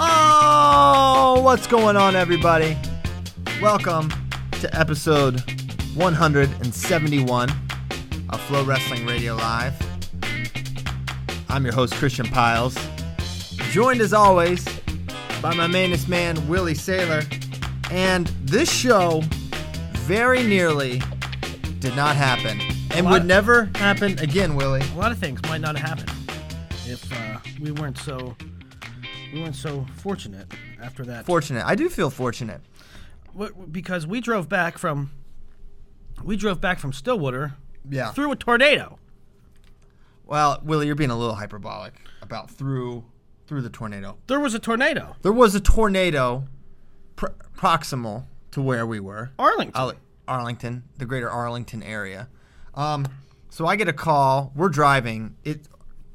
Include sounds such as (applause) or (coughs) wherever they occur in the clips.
Oh, what's going on, everybody? Welcome to episode 171 of Flow Wrestling Radio Live. I'm your host, Christian Pyles, joined as always by my mainest man, Willie Saylor. And this show very nearly did not happen and would never happen again, Willie. a lot of things might not have happened if uh, we weren't so we weren't so fortunate after that. Fortunate. I do feel fortunate. Because we drove back from we drove back from Stillwater Yeah. through a tornado. Well, Willie, you're being a little hyperbolic about through through the tornado. There was a tornado. There was a tornado pr- proximal to where we were. Arlington. Arl- Arlington, the greater Arlington area. Um, so I get a call. We're driving. It.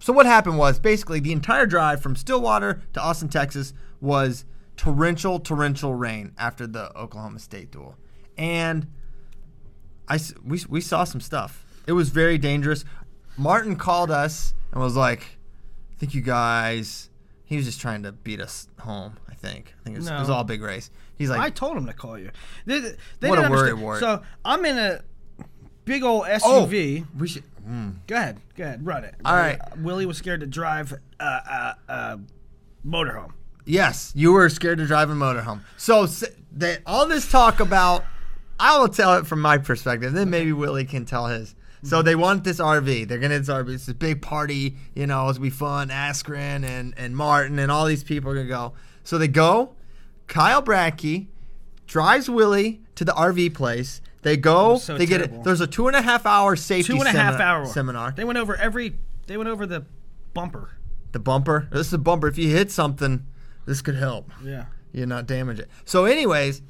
So what happened was basically the entire drive from Stillwater to Austin, Texas, was torrential, torrential rain after the Oklahoma State duel, and I we we saw some stuff. It was very dangerous. Martin called us and was like, "I think you guys." He was just trying to beat us home. I think. I think it was, it was all big race. He's like, I told him to call you. They, they What didn't a worry wart. So I'm in a big old SUV. "Oh, we should." Go ahead, go ahead, run it. All right. Uh, Willie was scared to drive uh, uh, uh, motorhome. Yes, you were scared to drive a motorhome. So that all this talk about, I will tell it from my perspective. Then maybe Willie can tell his. So they want this RV. They're gonna this RV. It's a big party. You know, it's gonna be fun. Askren and and Martin and all these people are gonna go. So they go. Kyle Brackey drives Willie to the RV place. They go. so they get it. There's a two and a half hour safety Two and a half semi- hour seminar. They went over every. They went over the bumper. The bumper. This is a bumper. If you hit something, this could help. Yeah. you not damage it. So, anyways,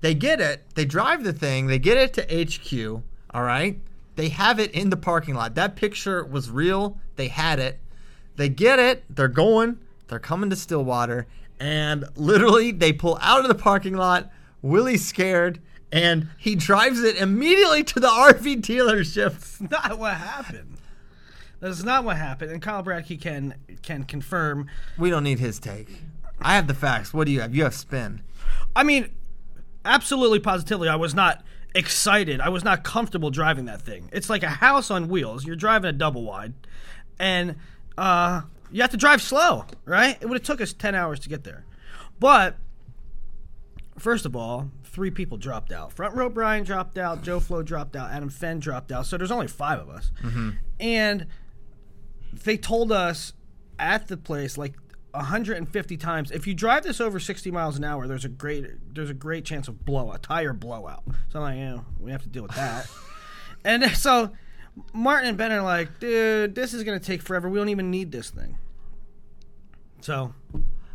they get it. They drive the thing. They get it to HQ. All right. They have it in the parking lot. That picture was real. They had it. They get it. They're going. They're coming to Stillwater, and literally they pull out of the parking lot. Willie's scared, and he drives it immediately to the RV dealership. That's (laughs) not what happened. That's not what happened. And Kyle Bradkey can can confirm. We don't need his take. I have the facts. What do you have? You have spin. I mean, absolutely positively, I was not excited. I was not comfortable driving that thing. It's like a house on wheels. You're driving a double wide, and uh, you have to drive slow, right? It would have took us ten hours to get there, but first of all, three people dropped out. Front row Brian dropped out. Joe Flo dropped out. Adam Fenn dropped out. So there's only five of us, mm-hmm. and they told us at the place like 150 times if you drive this over 60 miles an hour there's a great there's a great chance of blow a tire blowout so i'm like yeah we have to deal with that (laughs) and so martin and ben are like dude this is going to take forever we don't even need this thing so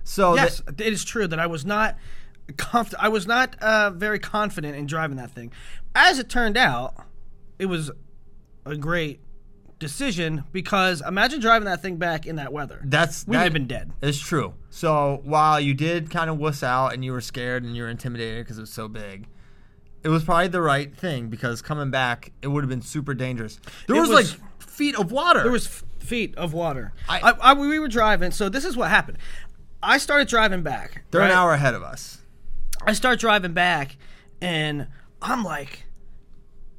So yes it is true that i was not comf- i was not uh, very confident in driving that thing as it turned out it was a great decision because imagine driving that thing back in that weather. That's we would that have been dead. It's true. So while you did kind of wuss out and you were scared and you were intimidated because it was so big, it was probably the right thing because coming back it would have been super dangerous. There was, was- like feet of water. There was f- feet of water. I- I, I, we were driving, so this is what happened. I started driving back. They're an hour ahead of us. I start driving back, and I'm like,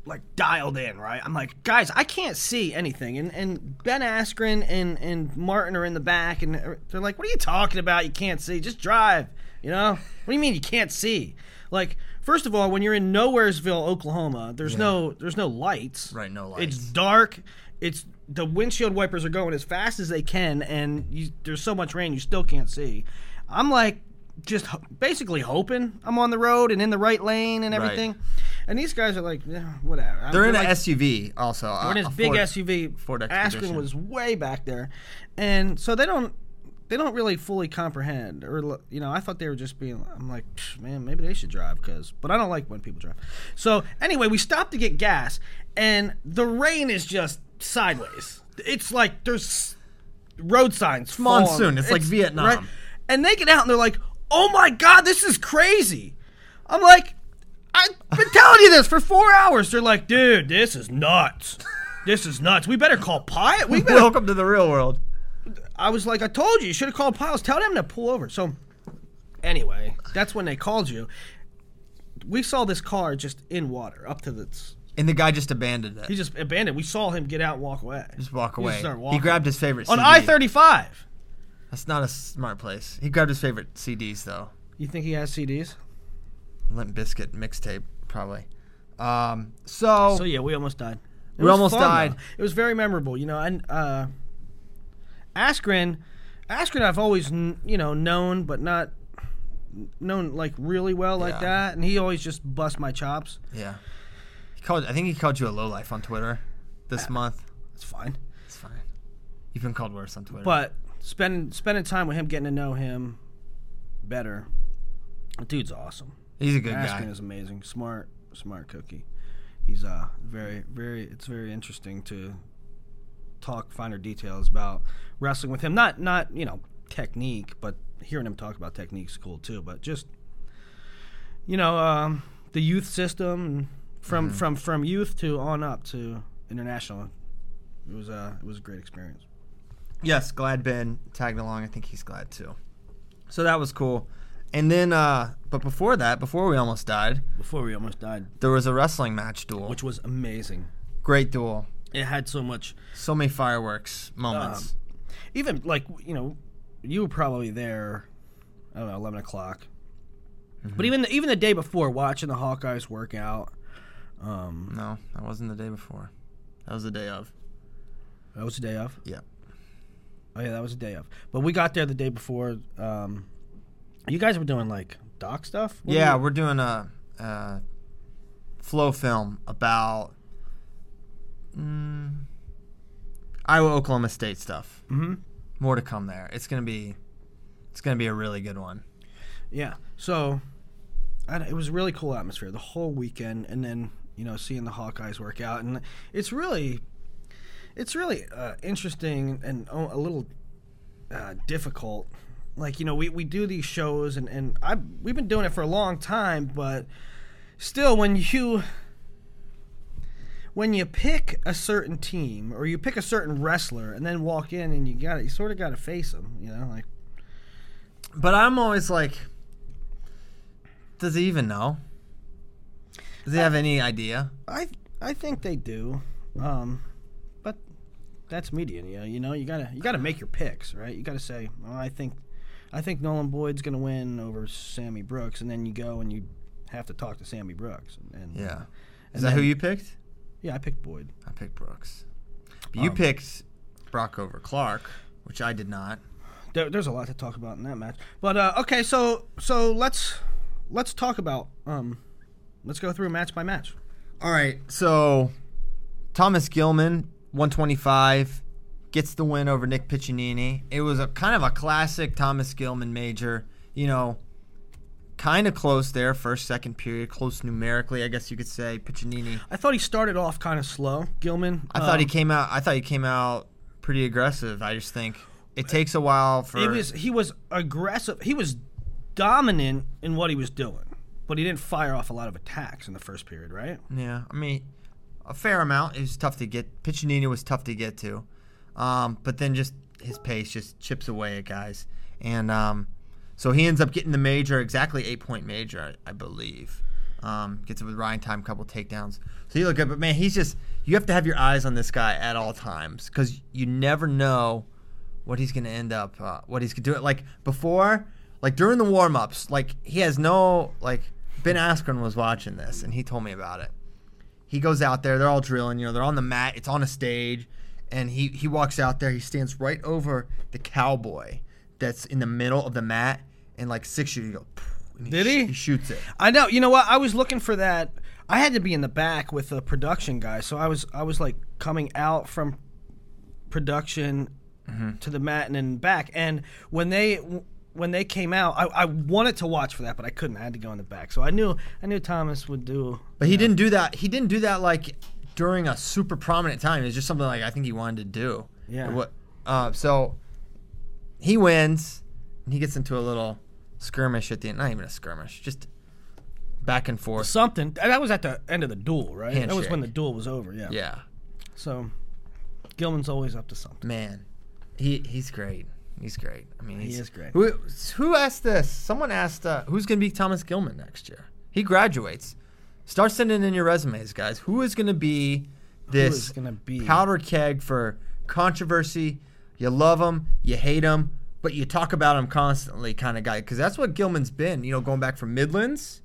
like dialed in, right? I'm like, guys, I can't see anything. And and Ben Askren and and Martin are in the back, and they're like, what are you talking about? You can't see. Just drive. You know? What do you mean you can't see? Like, first of all, when you're in Nowheresville, Oklahoma, there's no there's no lights. Right, no lights. It's dark. It's the windshield wipers are going as fast as they can, and you, there's so much rain you still can't see. I'm like just basically hoping I'm on the road and in the right lane and Right. everything. And these guys are like, yeah, whatever. They're in like, an SUV also. they're in a- his a big Ford- SUV. Ford Expedition. was way back there, and so they don't. They don't really fully comprehend, or you know, I thought they were just being. I'm like, man, maybe they should drive, because. But I don't like when people drive. So anyway, we stopped to get gas, and the rain is just sideways. It's like there's road signs. falling. monsoon. It's like Vietnam. And they get out and they're like, "Oh my god, this is crazy." I'm like, I've been telling you this for four hours. They're like, dude, this is nuts. This is nuts. We better call Pi. We better. Welcome to the real world. I was like, I told you, you should have called Pyles. Tell them to pull over. So, anyway, that's when they called you. We saw this car just in water up to the. And the guy just abandoned it. He just abandoned. We saw him get out and walk away. just walk He away. just started He grabbed his favorite on I thirty five. That's not a smart place. He grabbed his favorite CDs though. You think he has CDs? Limp Bizkit mixtape probably. Um, so, So yeah, we almost died. It We almost fun, died. though. It was very memorable, you know. And uh, Askren, Askren, I've always you know known, but not known like really well like Yeah. that. And he always just bust my chops. yeah, he called. I think he called you a lowlife on Twitter this Uh, month. It's fine. It's fine. You've been called worse on Twitter. But spending spending time with him, getting to know him better. The dude's awesome. he's a good Askren guy. is amazing. Smart, smart cookie. He's uh very, very. It's very interesting to talk finer details about wrestling with him. Not not you know technique, but hearing him talk about technique's cool too. But just you know um, the youth system from Mm-hmm. from from youth to on up to international. It was uh it was a great experience. Yes, glad Ben tagged along. I think he's glad too. So that was cool. And then, uh, but before that, before we almost died, Before we almost died, there was a wrestling match duel. which was amazing. Great duel. It had so much So many fireworks moments. even like you know, you were probably there. I don't know, eleven o'clock. But even the, even the day before, watching the Hawkeyes work out, um, no, that wasn't the day before. That was the day of. that was the day of. Yeah. Oh yeah, that was a day of. But we got there the day before. Um, you guys were doing like doc stuff. What Yeah, you- we're doing a, a flow film about mm, Iowa Oklahoma State stuff. Mm-hmm. More to come there. It's gonna be, it's gonna be a really good one. yeah. So, I, it was a really cool atmosphere the whole weekend, and then you know seeing the Hawkeyes work out, and it's really, it's really uh, interesting and oh, a little uh, difficult. Like you know, we, we do these shows, and and I we've been doing it for a long time, but still, when you when you pick a certain team or you pick a certain wrestler and then walk in and you got you sort of got to face them, you know, like But I'm always like, does he even know? Does he have any idea? I I think they do, um, that's media. You know, you know, you gotta you gotta make your picks, right? You gotta say, well, I think I think Nolan Boyd's gonna win over Sammy Brooks, and then you go and you have to talk to Sammy Brooks. And, and Yeah. Is And that who you picked? yeah, I picked Boyd. I picked Brooks. But you Um, picked Brock over Clark, which I did not. There, there's a lot to talk about in that match, but uh, okay, so so let's let's talk about um, let's go through match by match. All right. So Thomas Gilman, 125, gets the win over Nick Piccinini. It was a kind of a classic Thomas Gilman major. You know, kind of close there, first, second period, close numerically, I guess you could say. Piccinini. I thought he started off kind of slow. Gilman. I thought he um, came out. I thought he came out pretty aggressive. I just think it takes a while for. It was he was aggressive. He was dominant in what he was doing, but he didn't fire off a lot of attacks in the first period, right? Yeah, I mean, a fair amount. It was tough to get. Piccinini was tough to get to, um, but then just his pace just chips away at guys, and um, so he ends up getting the major, exactly eight point major, I, I believe. Um, gets it with riding time, couple takedowns. So he look good, but man, he's just you have to have your eyes on this guy at all times because you never know what he's going to end up, uh, what he's going to do. Like before, like during the warm ups, like he has no like. Ben Askren was watching this and he told me about it. He goes out there, they're all drilling, you know, they're on the mat, it's on a stage, and he he walks out there, he stands right over the cowboy that's in the middle of the mat, and like six shooter, he goes, and Did sh- he? He shoots it. I know. You know what? I was looking for that. I had to be in the back with the production guy, so I was I was like coming out from production mm-hmm. to the mat and then back. And when they when they came out, I, I wanted to watch for that, but I couldn't. I had to go in the back. So I knew I knew Thomas would do. But he didn't do that. He didn't do that like during a super prominent time. It's just something like I think he wanted to do. Yeah. What? Uh, so he wins, and he gets into a little skirmish at the end. Not even a skirmish, just back and forth. something. That was at the end of the duel, right? That was when the duel was over. Yeah. Yeah, So Gilman's always up to something. man, he he's great. He's great. I mean, he's, is great. Who who asked this? Someone asked uh, who's going to be Thomas Gilman next year. He graduates. Start sending in your resumes, guys. Who is going to be this gonna be- powder keg for controversy? You love him, you hate him, but you talk about him constantly, kind of guy. Because that's what Gilman's been. You know, going back from Midlands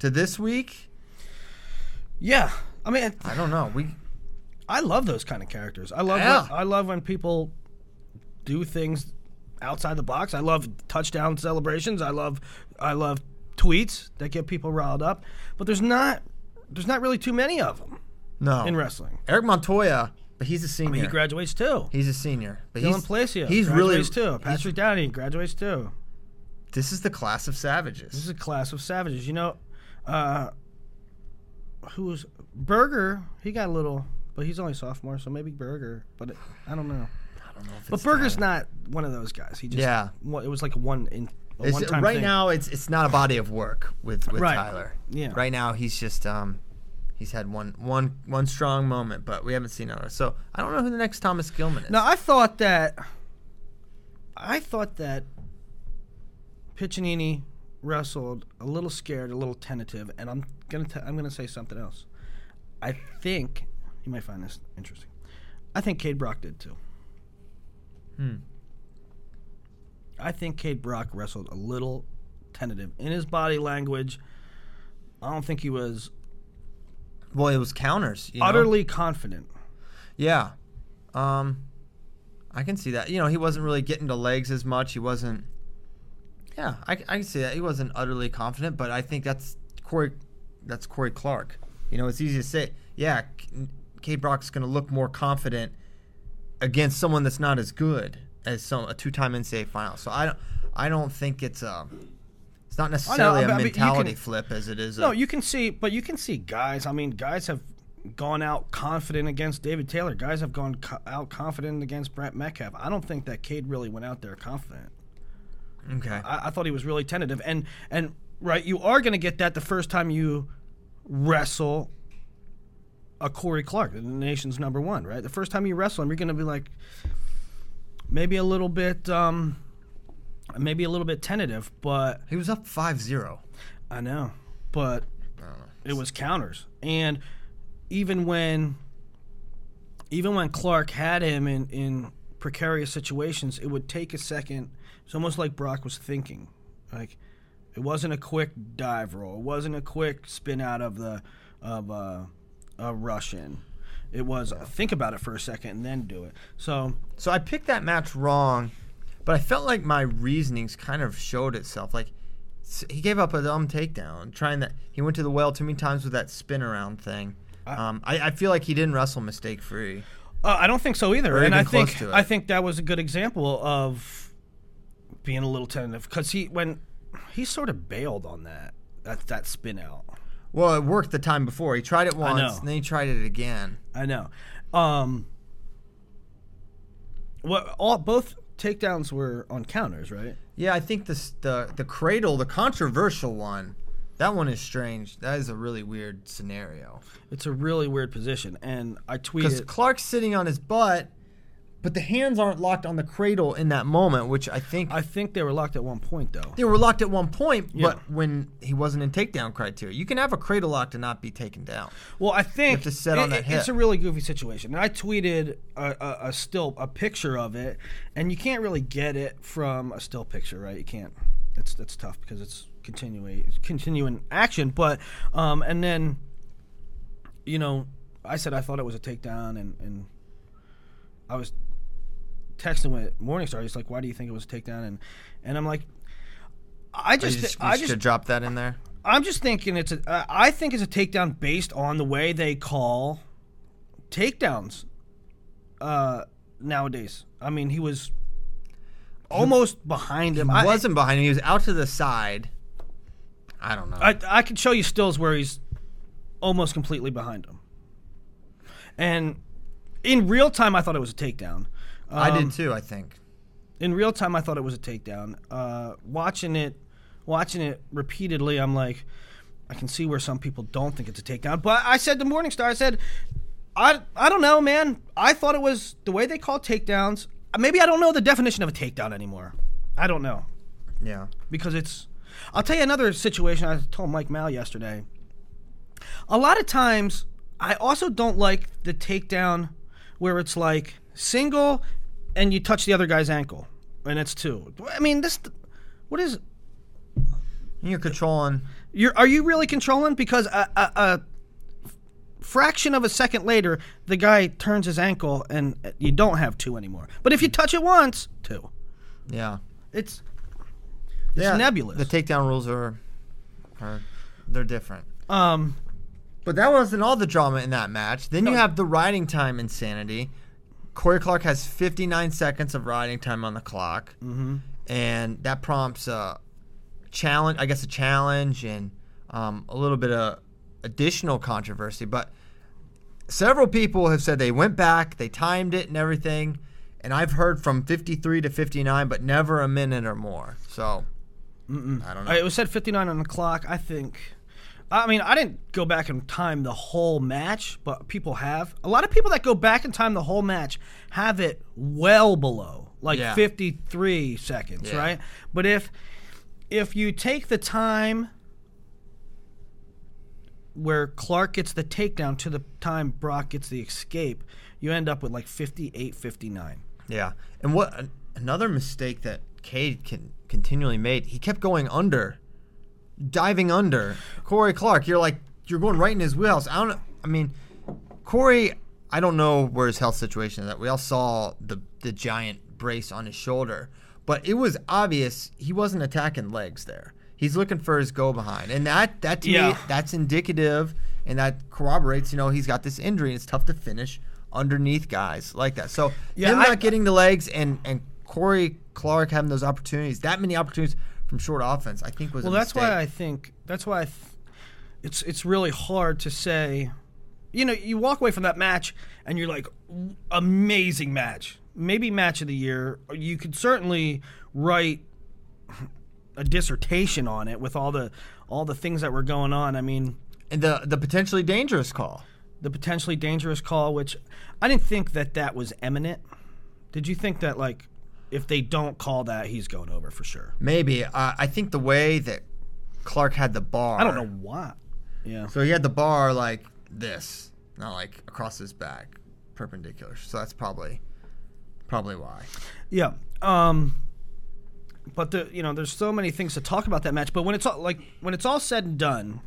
to this week. Yeah. I mean, I don't know. We I love those kind of characters. I love Yeah. when, I love when people do things outside the box. I love touchdown celebrations. I love I love tweets that get people riled up. But there's not there's not really too many of them no in wrestling. Eric Montoya, but he's a senior. mean, he graduates too. he's a senior. But Dylan he's Palacio He's really graduates too. Patrick Downey graduates too. This is the class of savages. This is a class of savages. You know, uh, who's Berger? He got a little, but he's only sophomore, so maybe Berger. But it, I don't know. I don't know if But it's Berger's that. not one of those guys. He just Yeah. It was like a one in a It's- right thing. now, it's it's not a body of work with with Right. Tyler. Yeah. Right now, he's just um, he's had one one one strong moment, but we haven't seen others. So I don't know who the next Thomas Gilman is. Now I thought that I thought that Piccinini wrestled a little scared, a little tentative, and I'm gonna t- I'm gonna say something else. I think you might find this interesting. I think Kaid Brock did too. Hmm. I think Kaid Brock wrestled a little tentative in his body language. I don't think he was Well, it was counters. You know? utterly confident. Yeah. Um, I can see that. You know, he wasn't really getting to legs as much. He wasn't. Yeah, I, I can see that. He wasn't utterly confident, but I think that's Cory. That's Cory Clark. You know, it's easy to say. Yeah, Kaid Brock's going to look more confident against someone that's not as good as some a two-time NCAA final. So I don't. I don't think it's a. It's not necessarily but- a mentality can- flip as it is. No, a, you can see, but you can see guys. I mean, guys have gone out confident against David Taylor. Guys have gone co- out confident against Brent Metcalf. I don't think that Kaid really went out there confident. okay. I, I thought he was really tentative, and and right, you are going to get that the first time you wrestle a Cory Clark, the nation's number one. Right, the first time you wrestle him, you're going to be like maybe a little bit, um, maybe a little bit tentative, but he was up 5-0. I know, but I know. it was counters, and even when, even when Clark had him in in precarious situations, it would take a second. It's almost like Brock was thinking, like it wasn't a quick dive roll, it wasn't a quick spin out of the of uh, a Russian. It was think about it for a second and then do it. So So I picked that match wrong, but I felt like my reasonings kind of showed itself. Like he gave up a dumb takedown, trying that he went to the well too many times with that spin around thing. Um, I, I feel like he didn't wrestle mistake free. Uh, I don't think so either, and I think. I think that was a good example of being a little tentative because he when he sort of bailed on that that that spin out. Well, it worked the time before. He tried it once, and then he tried it again. I know. Um, what all both takedowns were on counters, right? Yeah, I think this the the cradle, the controversial one, that one is strange. That is a really weird scenario. It's a really weird position, and I tweeted Because. Clark's sitting on his butt, but the hands aren't locked on the cradle in that moment, which I think I think they were locked at one point though. they were locked at one point, Yeah. but when he wasn't in takedown criteria, you can have a cradle lock to not be taken down. Well, I think to sit on it- that it's a really goofy situation. And I tweeted a, a, a still a picture of it, and you can't really get it from a still picture, right? You can't. It's it's tough because it's continuing continuing action. But um, and then, you know, I said I thought it was a takedown, and and I was texting with Morningstar. He's like, "Why do you think it was a takedown?" And and I'm like, I You just just, you I should just drop that in there. I'm just thinking it's a. Uh, I think it's a takedown based on the way they call takedowns uh, nowadays. I mean, he was almost behind him. He I, wasn't behind him. He was out to the side. I don't know. I, I could show you stills where he's almost completely behind him. And in real time, I thought it was a takedown. I Um, did too. I think. in real time I thought it was a takedown. Uh, watching it, watching it repeatedly, I'm like, I can see where some people don't think it's a takedown. But I said to Morningstar, I said, I I don't know, man. I thought it was the way they call takedowns. Maybe I don't know the definition of a takedown anymore. I don't know Yeah. because it's. I'll tell you another situation. I told Mike Mal yesterday. A lot of times, I also don't like the takedown where it's like single, and you touch the other guy's ankle, and it's two. I mean, this. What is? You're controlling. You're are you really controlling? Because a, a, a fraction of a second later, the guy turns his ankle, and you don't have two anymore. But if you touch it once, two. Yeah. It's. It's yeah, nebulous. The takedown rules are, are, they're different. um. But that wasn't all the drama in that match. Then you have the riding time insanity. Cory Clark has 59 seconds of riding time on the clock, mm-hmm. and that prompts a challenge. I guess a challenge and um, a little bit of additional controversy. But several people have said they went back, they timed it and everything, and I've heard from 53 to 59, but never a minute or more. So I don't know. Uh, It was said 59 on the clock. I think. I mean, I didn't go back and time the whole match, but people have. A lot of people that go back and time the whole match have it well below, like Yeah. 53 seconds, Yeah. right? But if if you take the time where Clark gets the takedown to the time Brock gets the escape, you end up with like 58 59. Yeah, and what another mistake that Kaid can continually made. He kept going under, diving under. Cory Clark, you're like you're going right in his wheelhouse. I don't. I mean, Cory. I don't know where his health situation is at. We all saw the the giant brace on his shoulder, but it was obvious he wasn't attacking legs there. He's looking for his go behind, and that that to me that's indicative, and that corroborates. You know, he's got this injury, and it's tough to finish underneath guys like that. So Yeah, him I- not getting the legs and and Cory Clark having those opportunities, that many opportunities from short offense, I think was Well, that's mistake. why I think that's why I th- it's it's really hard to say. You know, you walk away from that match and you're like, amazing match, maybe match of the year. You could certainly write a dissertation on it with all the all the things that were going on. I mean, and the the potentially dangerous call. the potentially dangerous call, which I didn't think that that was imminent. Did you think that like if they don't call that, he's going over for sure? Maybe uh, I think the way that Clark had the bar. I don't know why. Yeah. So he had the bar like this, not like across his back, perpendicular. So that's probably probably why. Yeah. Um but the you know, there's so many things to talk about that match, but when it's all like when it's all said and done,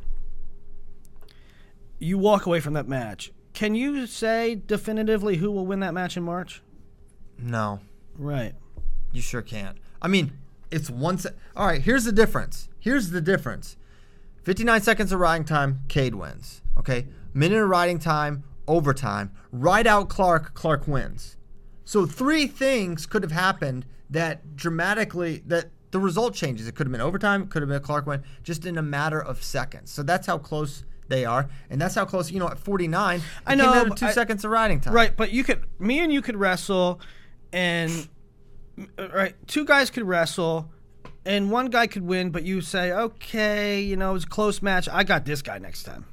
you walk away from that match. Can you say definitively who will win that match in March? No, Right. you sure can't. I mean, it's one se- All right, here's the difference. Here's the difference. 59 seconds of riding time, Kaid wins. Okay? Minute of riding time, overtime. Ride out Clark, Clark wins. So three things could have happened that dramatically that the result changes. It could have been overtime. It could have been a Clark win, just in a matter of seconds. So that's how close they are, and that's how close. You know, at 49, it I know, came down to two I- seconds of riding time. Right, but you could, me and you could wrestle, and right, two guys could wrestle, and one guy could win, but you say, okay, you know, it was a close match. I got this guy next time,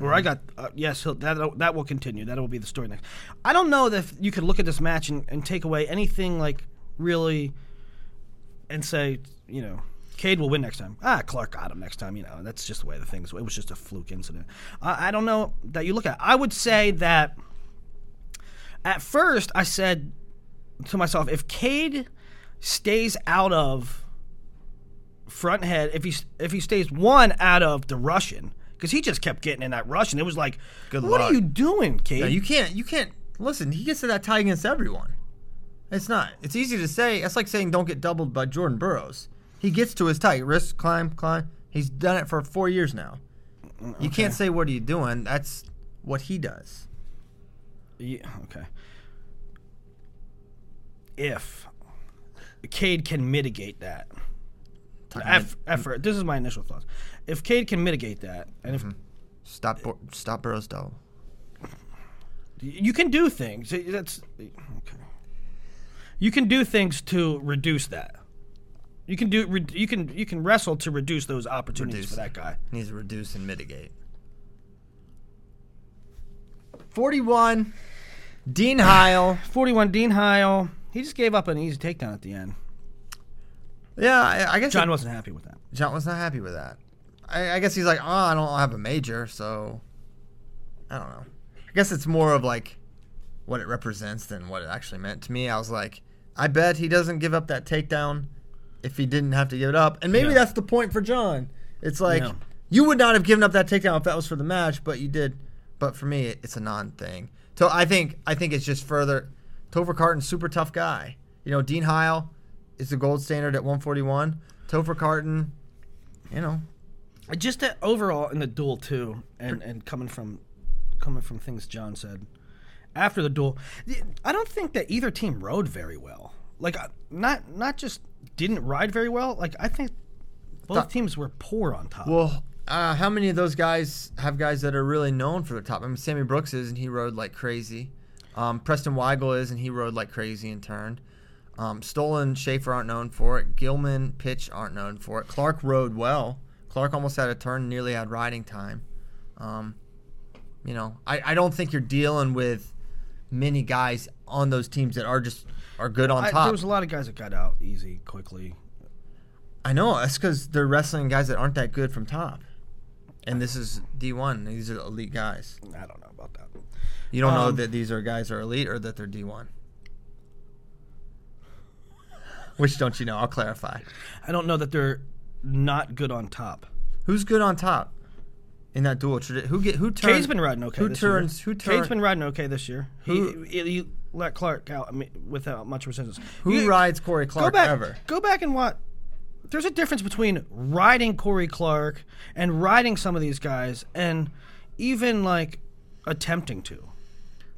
or I got uh, yes, he'll, that that will continue. That will be the story next. I don't know that if you could look at this match and, and take away anything like really, and say, you know. Kaid will win next time. Ah, Clark got him next time. You know, that's just the way the things. It was just a fluke incident. I I don't know that you look at. I would say that at first I said to myself, if Kaid stays out of front head, if he if he stays one out of the Russian, because he just kept getting in that Russian, it was like, Good what luck. are you doing, Kaid? Yeah, you can't. You can't. Listen, he gets to that tie against everyone. It's not. It's easy to say. It's like saying don't get doubled by Jordan Burroughs. He gets to his tie, wrist, climb, climb. He's done it for four years now. You can't say what are you doing. That's what he does. Yeah, okay. If Kaid can mitigate that, eff- effort. This is my initial thoughts. If Kaid can mitigate that, and if mm-hmm. Stop. Bur- Stop Burroughs double. you can do things, that's okay. You can do things to reduce that. You can do. Re, you can. You can wrestle to reduce those opportunities Reduce. for that guy. Needs to reduce and mitigate. Forty-one. Dean Heil. (sighs) Forty-one. Dean Heil. He just gave up an easy takedown at the end. Yeah, I, I guess John it- wasn't happy with that. John was not happy with that. I, I guess he's like, oh, I don't have a major, so I don't know. I guess it's more of like what it represents than what it actually meant to me. I was like, I bet he doesn't give up that takedown if he didn't have to give it up, and maybe Yeah. that's the point for John. It's like Yeah. you would not have given up that takedown if that was for the match, but you did. But for me, it- it's a non-thing. So I think I think it's just further. Topher Carton's super tough guy. You know, Dean Heil is the gold standard at 141. Topher Carton, you know, Just that overall in the duel too, and and coming from coming from things John said after the duel, I don't think that either team rode very well. Like uh, not not just didn't ride very well. Like I think both teams were poor on top. Well, uh, how many of those guys have guys that are really known for the top? I mean, Sammy Brooks is, and he rode like crazy. Um, Preston Weigel is, and he rode like crazy and turned. Um, Stolen, Schaefer aren't known for it. Gilman, Pitch aren't known for it. Clark rode well. Clark almost had a turn, nearly had riding time. Um, you know, I, I don't think you're dealing with many guys on those teams that are just are good on I, top. there was a lot of guys that got out easy, quickly. I know. That's because they're wrestling guys that aren't that good from top. And this is D1. These are elite guys. I don't know about that. You don't know Um, that these are guys are elite or that they're D1. Which don't you know? I'll clarify. I don't know that they're not good on top. Who's good on top in that dual? Tradi- who get who turns? Kaid's been riding okay. Who this turns? Year. Who turns? been riding okay this year. Who- he, he, he let Clark out I mean, without much resistance. Who You- rides Cory Go Clark back. ever? Go back and watch. There's a difference between riding Cory Clark and riding some of these guys, and even like attempting to.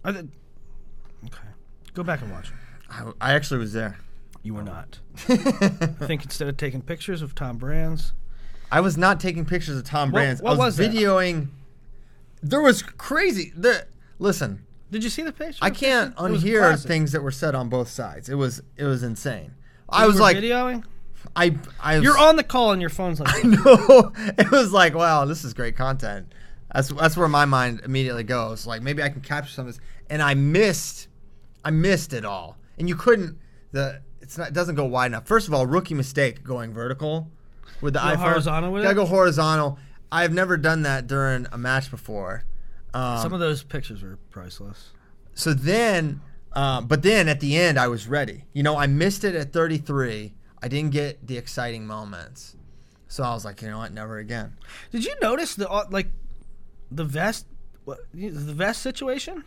I th- okay, go back and watch. I, I actually was there. You were not. (laughs) I think instead of taking pictures of Tom Brands, I was not taking pictures of Tom Brands. what I was, was videoing. There was crazy. There, listen, did you see the picture? I can't unhear things that were said on both sides. It was it was insane. I was like, videoing. I I was, You're on the call and your phone's like. (laughs) no, (laughs) it was like, wow, this is great content. That's that's where my mind immediately goes. Like maybe I can capture some of this, and I missed, I missed it all. And you couldn't the it's not it doesn't go wide enough. First of all, rookie mistake going vertical with the Go iPhone. horizontal with Gotta it? go horizontal. I've never done that during a match before. Um, Some of those pictures were priceless. so then, um, but then at the end, I was ready. You know, I missed it at 33. I didn't get the exciting moments. So I was like, you know what, never again. Did you notice the uh, like the vest what, the vest situation?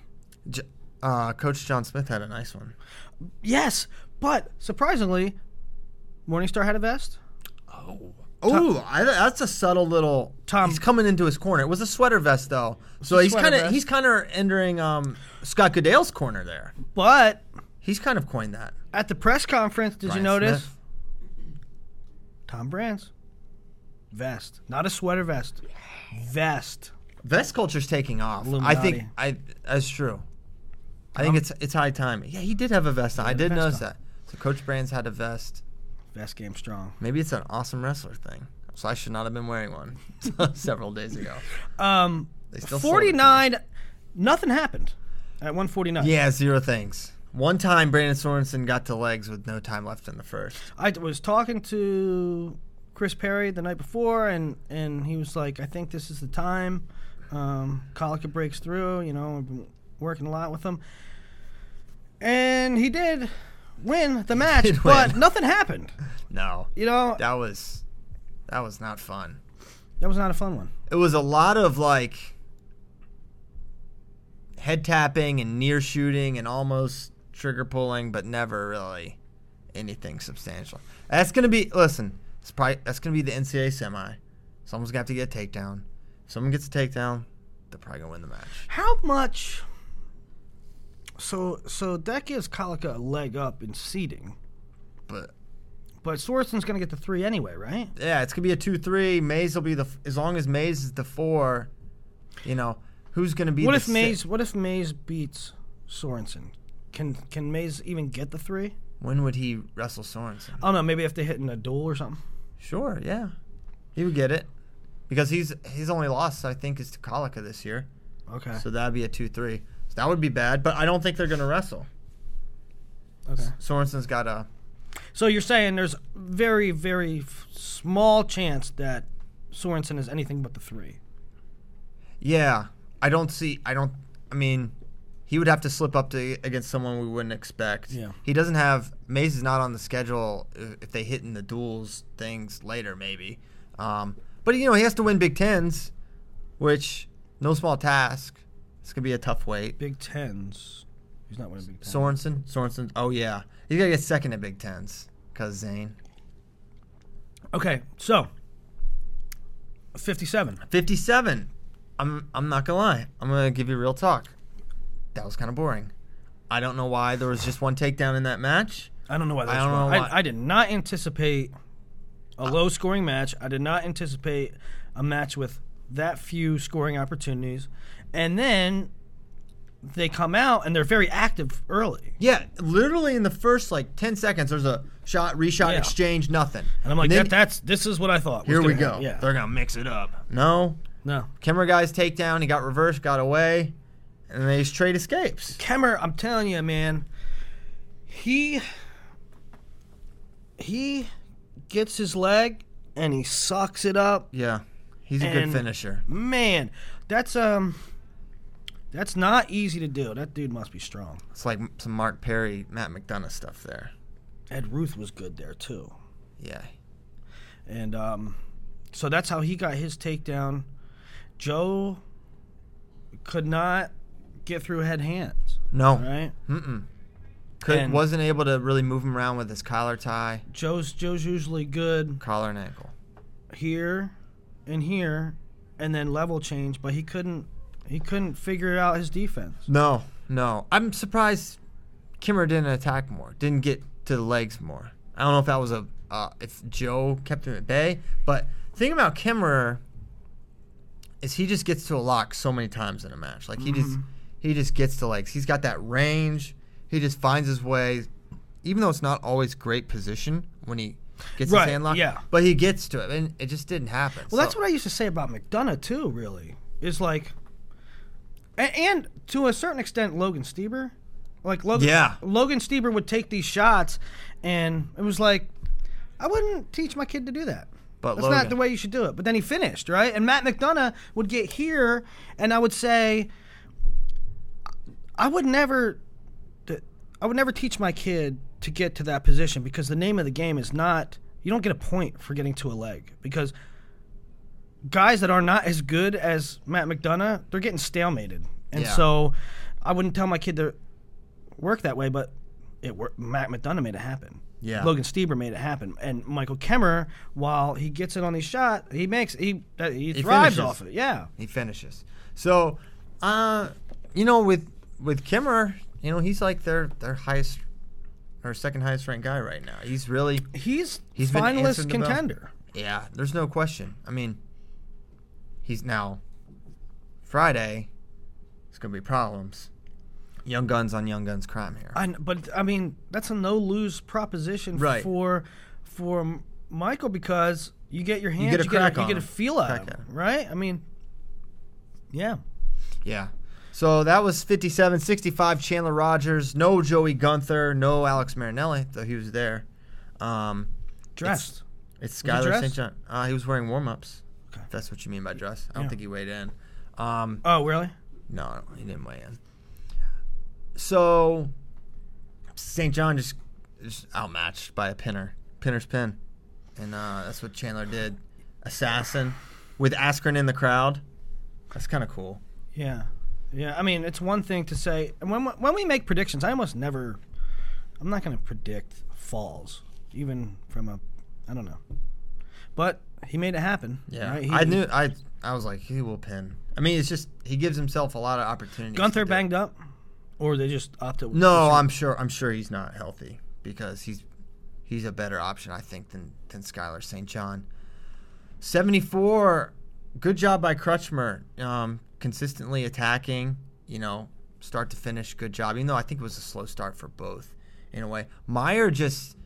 J- uh, Coach John Smith had a nice one. Yes, but surprisingly, Morningstar had a vest. Oh, I, that's a subtle little. Tom- he's coming into his corner. It was a sweater vest though, so he's sweater kind of vest. he's kind of entering um, Scott Goodale's corner there. But He's kind of coined that. at the press conference, did you Brian notice Smith. Tom Brands. Vest, not a sweater vest. Vest. Vest culture's taking off. I Illuminati. think I that's true. I think it's it's high time. Yeah, he did have a vest on. I did vest notice on. that. So Coach Brands had a vest. Vest game strong. Maybe it's an awesome wrestler thing. So I should not have been wearing one (laughs) several days ago. Um, They still sold it to me. 49. Nothing happened at 149. Yeah, zero things. One time, Brandon Sorensen got to legs with no time left in the first. I was talking to Chris Perry the night before, and and he was like, "I think this is the time." Um, Collica breaks through. You know, I've been working a lot with him, and he did win the match, (laughs) did but win. nothing happened. No, You know, that was that was not fun. that was not a fun one. It was a lot of like head tapping and near shooting and almost trigger pulling, but never really anything substantial. That's gonna be listen. It's probably that's gonna be the NCAA semi. Someone's gonna have to get a takedown. If someone gets a takedown, they're probably gonna win the match. How much? So so that gives Collica a leg up in seeding, But but Sorensen's gonna get the three anyway, right? yeah, it's gonna be a two-three. Mays will be the f- as long as Mays is the four. You know who's gonna be? What the if six? Mays? What if Mays beats Sorensen? Can can Mays even get the three? When would he wrestle Sorensen? I don't know. Maybe if they hit in a duel or something. Sure, yeah, he would get it because he's he's only lost I think is to Collica this year, Okay. so that'd be a two-three. That would be bad, but I don't think they're gonna wrestle. okay. Sorensen's got a So you're saying there's very very f- small chance that Sorensen is anything but the three. yeah. I don't see. I don't. I mean, he would have to slip up to against someone we wouldn't expect. Yeah. He doesn't have Mays is not on the schedule if if they hit in the duels things later maybe. Um, but you know he has to win Big Tens, which no small task. It's gonna be a tough wait. Big Tens. He's not winning Big Ten. Sorensen, Sorensen. Oh yeah, he's gotta get second at Big Tens because Zain. Okay. So. Fifty-seven. Fifty-seven. I'm I'm not gonna lie. I'm gonna give you real talk. That was kind of boring. I don't know why there was just one takedown in that match. I don't know why that's I don't wrong. know why. I, I did not anticipate a low scoring match. I did not anticipate a match with that few scoring opportunities. And then they come out and they're very active early. Yeah, literally in the first like ten seconds, there's a shot, reshot, Yeah. exchange, nothing. And I'm like, then- that, that's this is what I thought. was here we gonna go. happen. Yeah. They're gonna mix it up. No, no. Kemerer guy's takedown. He got reversed, got away, and they just trade escapes. Kemerer, I'm telling you, man, he he gets his leg and he sucks it up. Yeah, he's a good And- finisher. Man, that's um that's not easy to do. That dude must be strong. It's like some Mark Perry, Matt McDonough stuff there. Ed Ruth was good there too. Yeah, And um so that's how he got his takedown. Joe could not get through head hands, no, right? could And- wasn't able to really move him around with his collar tie, Joe's Joe's usually good collar and ankle. here and here and then level change, but he couldn't he couldn't figure out his defense. No, no. I'm surprised Kemerer didn't attack more, didn't get to the legs more. I don't know if that was a uh, if Joe kept him at bay, but the thing about Kemerer is he just gets to a lock so many times in a match. Like he just he just gets to legs. He's got that range. He just finds his way, even though it's not always great position when he gets Right, his hand locked. yeah. but he gets to it, and it just didn't happen. Well, that's what I used to say about McDonough too. Really, is like, and, and to a certain extent, Logan Stieber. Like Logan, Yeah. Logan Stieber would take these shots, and it was like, I wouldn't teach my kid to do that. But That's not the way you should do it. But then he finished right, and Matt McDonough would get here, and I would say, I would never, I would never teach my kid to get to that position because the name of the game is not. You don't get a point for getting to a leg because guys that are not as good as Matt McDonough, they're getting stalemated. And Yeah. so I wouldn't tell my kid to work that way, but it worked. Matt McDonough made it happen. Yeah. Logan Stieber made it happen, and Michael Kemerer, while he gets it on these shot, he makes he uh, he, thrives finishes. off it. Yeah, he finishes. So, uh, you know, with with Kemerer, you know, he's like their their highest or second highest ranked guy right now. He's really He's, He's finalist bell. contender. yeah. There's no question. I mean, he's now Friday. It's gonna be problems. Young guns on young guns crime here. I, but I mean, that's a no lose proposition Right. for for Michael because you get your hands, get a you crack get a, on you get a feel out of at him, him. right? I mean, yeah. Yeah. So that was 57 65 Chandler Rogers. No Joey Gunther. No Alex Marinelli, though he was there. Um, Dressed. it's he Skylar? St. John. Uh, he was wearing warm ups. Okay. If that's what you mean by dress. I don't Yeah. think he weighed in. Um, Oh, really? no, he didn't weigh in. So St. John just, just outmatched by a pinner. Pinner's pin. And uh, that's what Chandler did. Assassin with Askren in the crowd. That's kind of cool. Yeah, yeah. I mean, it's one thing to say and when when we make predictions. I almost never. I'm not going to predict falls, even from a. I don't know, but he made it happen. Yeah, right? He- I knew. I I was like, he will pin. I mean, it's just he gives himself a lot of opportunities. Gunther to do it. banged up, or they just opted. No, I'm sure. I'm sure he's not healthy because he's he's a better option, I think, than than Skylar St. John. Seventy four. Good job by Crutchmer. Um, consistently attacking. You know, start to finish. Good job. Even though I think it was a slow start for both, in a way. Meyer just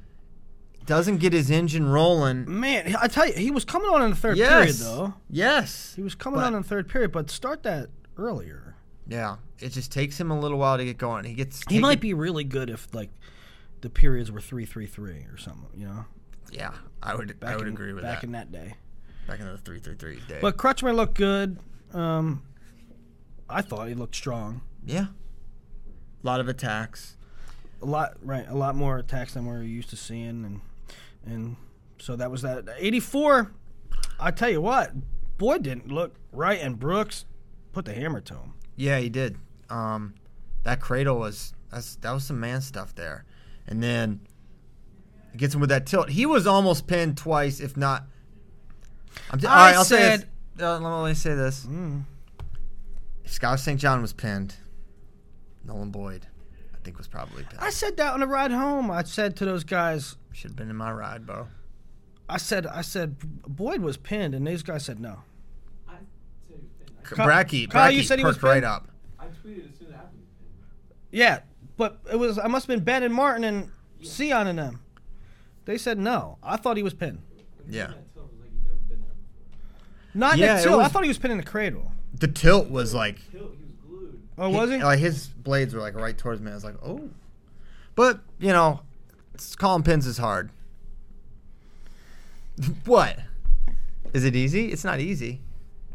doesn't get his engine rolling. Man, I tell you, he was coming on in the third yes. period though. Yes. He was coming But- on in the third period, but start that earlier. Yeah, it just takes him a little while to get going. He gets. He might be really good if like the periods were three three three or something. You know, Yeah, I would. back I would in, agree with back that. Back in that day. back in the three three three day. But Crutchmer looked good. Um, I thought he looked strong. yeah, a lot of attacks. A lot, right? A lot more attacks than we're used to seeing, and and so that was that. Eighty four. I tell you what, Boyd didn't look right, and Brooks put the hammer to him. Yeah, he did. Um, that cradle was that's that was some man stuff there, and then he gets him with that tilt. He was almost pinned twice, if not. I'm t- I all right, I'll say said- this. Uh, let me say this. Mm. If Scott St. John was pinned, Nolan Boyd, I think was probably pinned. I said that on the ride home. I said to those guys, Should have been in my ride, bro. I said, I said Boyd was pinned, and these guys said no. I said he was. Kyle- Bracky, you said he was perked right pinned? up. I, I tweeted as soon as it happened. he. Yeah, but it was I must have been Ben and Martin and Sion and them. They said no. I thought he was pinned. Yeah. That tilt was like he'd never been there before. Not Yeah, Nick it Till. I thought he was pinned in the cradle. The tilt was like Tilt, he was glued. Oh, was he? Like his blades were like right towards me. I was like, oh. But you know, calling pins is hard. (laughs) what? Is it easy? It's not easy.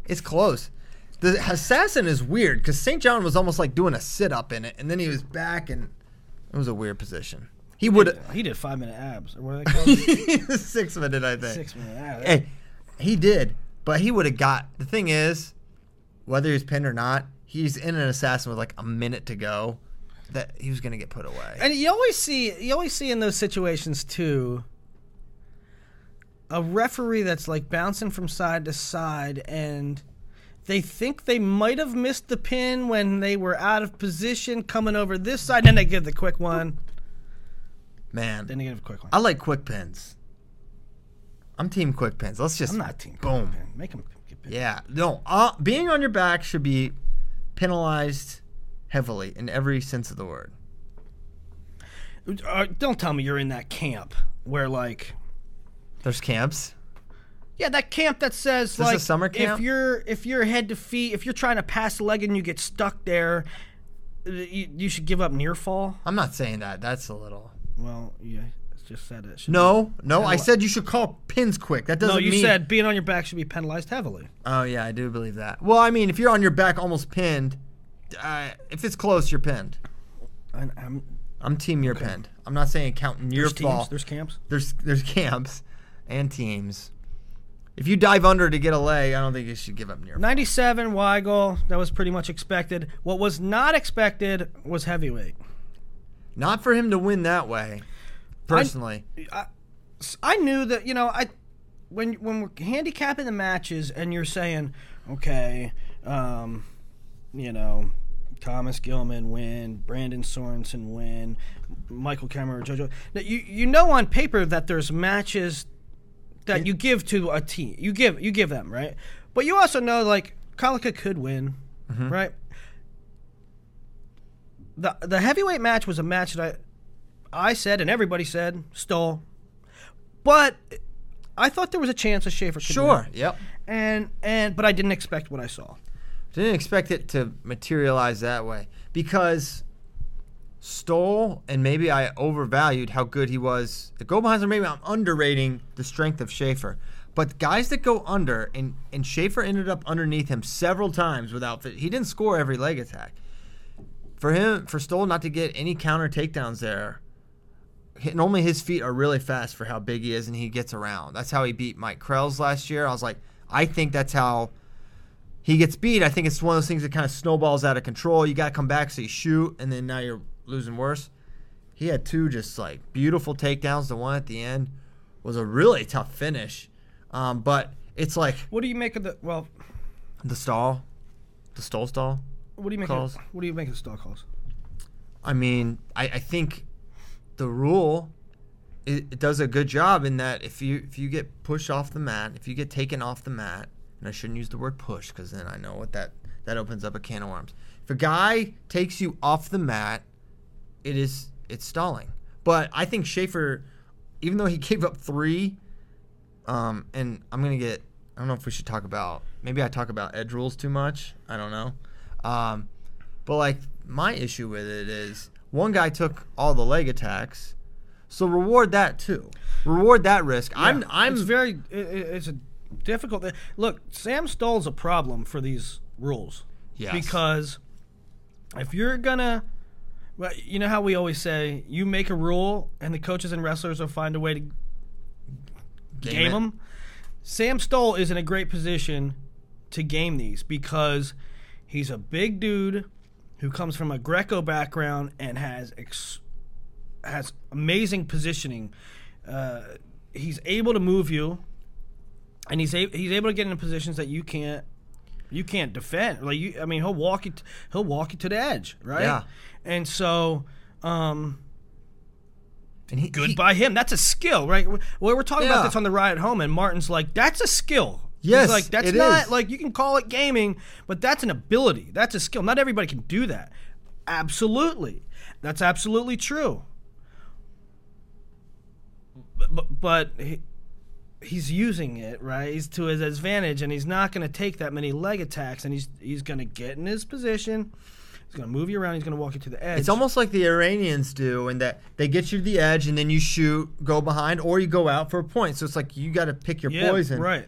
It's close. The assassin is weird because St. John was almost like doing a sit up in it, and then he was back, and it was a weird position. He would He did five minute abs. Or what are they (laughs) called? (laughs) six minute, I think. Six minute abs. Hey, he did, but he would have got. The thing is, whether he's pinned or not, he's in an assassin with like a minute to go. That he was gonna get put away. And you always see you always see in those situations too a referee that's like bouncing from side to side and they think they might have missed the pin when they were out of position coming over this side then they give the quick one Man, then they give a quick one I like quick pins. I'm team quick pins. Let's just I'm not team boom. pin. make them get pin. Yeah, no. Uh, being on your back should be penalized heavily in every sense of the word. Uh, don't tell me you're in that camp where like There's camps. Yeah, that camp that says this a like summer camp? if you're if you're head to feet, if you're trying to pass a leg and you get stuck there, uh, you, you should give up near fall. I'm not saying that. That's a little. Well, yeah, just said it. should No, no. I said you should call pins quick. That doesn't no, you mean. said being on your back should be penalized heavily. Oh yeah, I do believe that. Well, I mean, if you're on your back almost pinned, uh, if it's close, you're pinned. I'm, I'm team you're pinned. I'm not saying counting your teams, fall. there's camps. there's there's camps and teams. If you dive under to get a leg, I don't think you should give up near. 97 Weigel, that was pretty much expected. What was not expected was heavyweight. Not for him to win that way. Personally, I knew that you know I when when we're handicapping the matches and you're saying okay, um, you know, Thomas Gilman win, Brandon Sorensen win, Michael Kemerer, JoJo. Now, you you know on paper that there's matches that you give to a team. You give you give them right, but you also know like Collica could win, mm-hmm. right? The the heavyweight match was a match that I, I said and everybody said stole, but I thought there was a chance that Schaefer could Sure. win. Yep. and and but I didn't expect what I saw. Didn't expect it to materialize that way because Stoll and maybe I overvalued how good he was. The go behinds, or maybe I'm underrating the strength of Schaefer. But guys that go under, and, and Schaefer ended up underneath him several times without. He didn't score every leg attack. For him, for Stoll not to get any counter takedowns there, normally his feet are really fast for how big he is, and he gets around. That's how he beat Mike Kroells last year. I was like, I think that's how he gets beat. I think it's one of those things that kind of snowballs out of control. You got to come back so you shoot, and then now you're losing worse. He had two just like beautiful takedowns. The one at the end was a really tough finish, um, but it's like What do you make of the well? the stall, the stall stall. What do you make? Calls. Of, what do you make of the stall calls? I mean, I, I think the rule it, it does a good job in that if you if you get pushed off the mat, if you get taken off the mat, and I shouldn't use the word push because then I know what that that opens up a can of worms. If a guy takes you off the mat, it is it's stalling. But I think Schaefer, even though he (laughs) gave up three, um, and I'm gonna get I don't know if we should talk about maybe I talk about edge rules too much. I don't know. Um, but like my issue with it is one guy took all the leg attacks, so reward that too. Reward that risk. I'm I'm It's very. It- it's a difficult. Look, Sam Stoll's a problem for these rules. Yes. Because if you're gonna, well, you know how we always say, you make a rule and the coaches and wrestlers will find a way to game it. them. Sam Stoll is in a great position to game these because he's a big dude who comes from a Greco background and has ex- has amazing positioning. Uh, he's able to move you, and he's a- he's able to get into positions that you can't you can't defend. Like you, I mean, he'll walk you t- he'll walk you to the edge, right? Yeah. And so, um, and he, good he- by him. That's a skill, right? We- We're talking Yeah. about this on the ride home, and Martin's like, "That's a skill." He's Yes, like that's not is. like you can call it gaming, but that's an ability. That's a skill. Not everybody can do that. Absolutely, that's absolutely true. But, but, but he's using it right. He's to his advantage, and he's not going to take that many leg attacks, and he's he's going to get in his position. He's going to move you around. He's going to walk you to the edge. It's almost like the Iranians do, in that they get you to the edge and then you shoot, go behind, or you go out for a point. So it's like you got to pick your yeah, poison. right.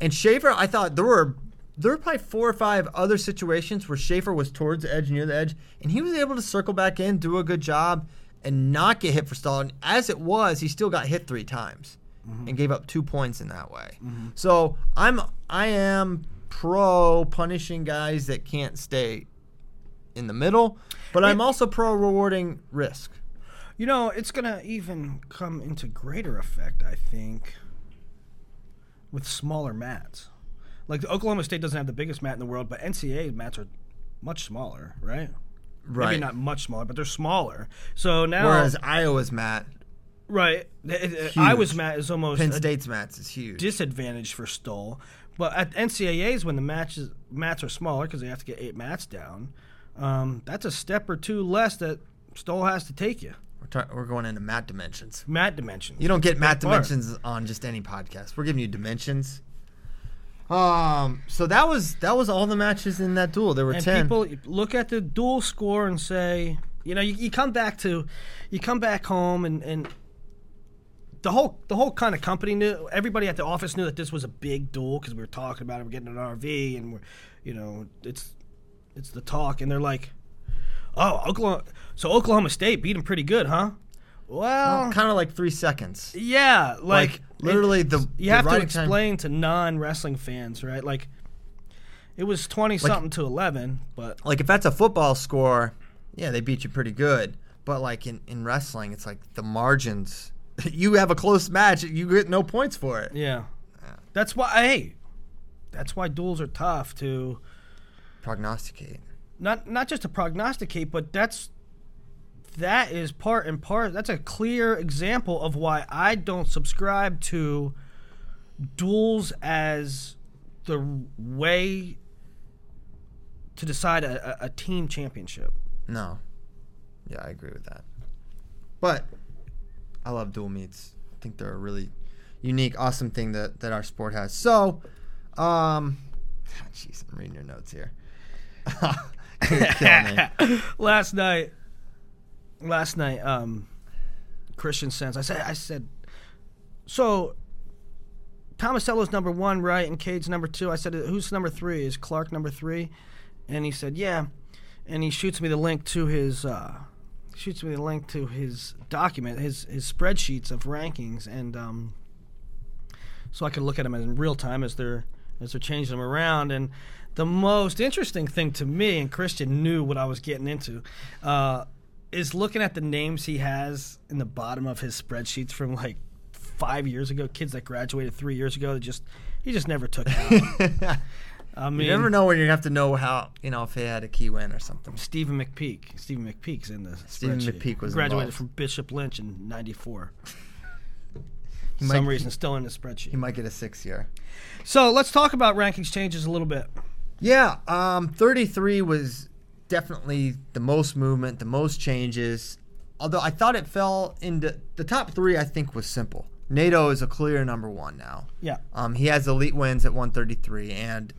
And Schaefer, I thought there were there were probably four or five other situations where Schaefer was towards the edge, near the edge, and he was able to circle back in, do a good job, and not get hit for stalling. As it was, he still got hit three times Mm-hmm. and gave up two points in that way. Mm-hmm. So I'm I am pro punishing guys that can't stay in the middle, but I'm also pro rewarding risk. You know, it's gonna even come into greater effect, I think, with smaller mats. Like Oklahoma State doesn't have the biggest mat in the world, but NCAA mats are much smaller, right? Right. Maybe not much smaller, but they're smaller. So now, Whereas Iowa's mat, right, th- th- Iowa's mat is almost Penn State's mats is huge. disadvantage for Stoll. But at NCAA's, when the matches mats are smaller because they have to get eight mats down, um, that's a step or two less that Stoll has to take you. We're, ta- we're going into mat dimensions. Mat dimensions. You don't get mat part. dimensions on just any podcast. We're giving you dimensions. Um. So that was that was all the matches in that duel. There were and ten. people look at the dual score and say, you know, you, you come back to, you come back home and and the whole the whole kind of company knew, everybody at the office knew that this was a big duel because we were talking about it. We're getting an RV and we're, you know, it's it's the talk, and they're like, oh, Oklahoma, so Oklahoma State beat them pretty good, huh? Well, kind of like three seconds. yeah, like, Like, literally the- you the have to riding time- explain to non wrestling fans, right? Like, it was twenty something to eleven, but Like if that's a football score, yeah, they beat you pretty good. But like in in wrestling, it's like the margins. (laughs) You have a close match, you get no points for it. Yeah. That's why hey, that's why duels are tough to Prognosticate. not not just to prognosticate, but that's that is part and part. That's a clear example of why I don't subscribe to duels as the way to decide a, a, a team championship. No. Yeah, I agree with that. But I love dual meets. I think they're a really unique, awesome thing that, that our sport has. So, um, (laughs) jeez, I'm reading your notes here. (laughs) (laughs) Last night, last night, um, Christian Sense. I said, I said, so Tomasello's number one, right? And Kaid's number two. I said, who's number three? Is Clark number three? And he said, yeah. And he shoots me the link to his, uh, shoots me the link to his document, his his spreadsheets of rankings, and um, so I can look at them in real time as they're as they're changing them around. And the most interesting thing to me, and Christian knew what I was getting into, uh, is looking at the names he has in the bottom of his spreadsheets from like five years ago, kids that graduated three years ago that just he just never took. (laughs) I mean, You never know when you have to know how, you know, if he had a key win or something. Stephen McPeak. Stephen McPeak's in the Stephen spreadsheet. McPeak was graduated involved. from Bishop Lynch in '94. He Some might- reason still in the spreadsheet. He might get a six year. So let's talk about rankings changes a little bit. Yeah, um, 33 was definitely the most movement, the most changes. Although I thought it fell into the top three, I think was simple. Nato is a clear number one now. Yeah. Um, he has elite wins at 133 and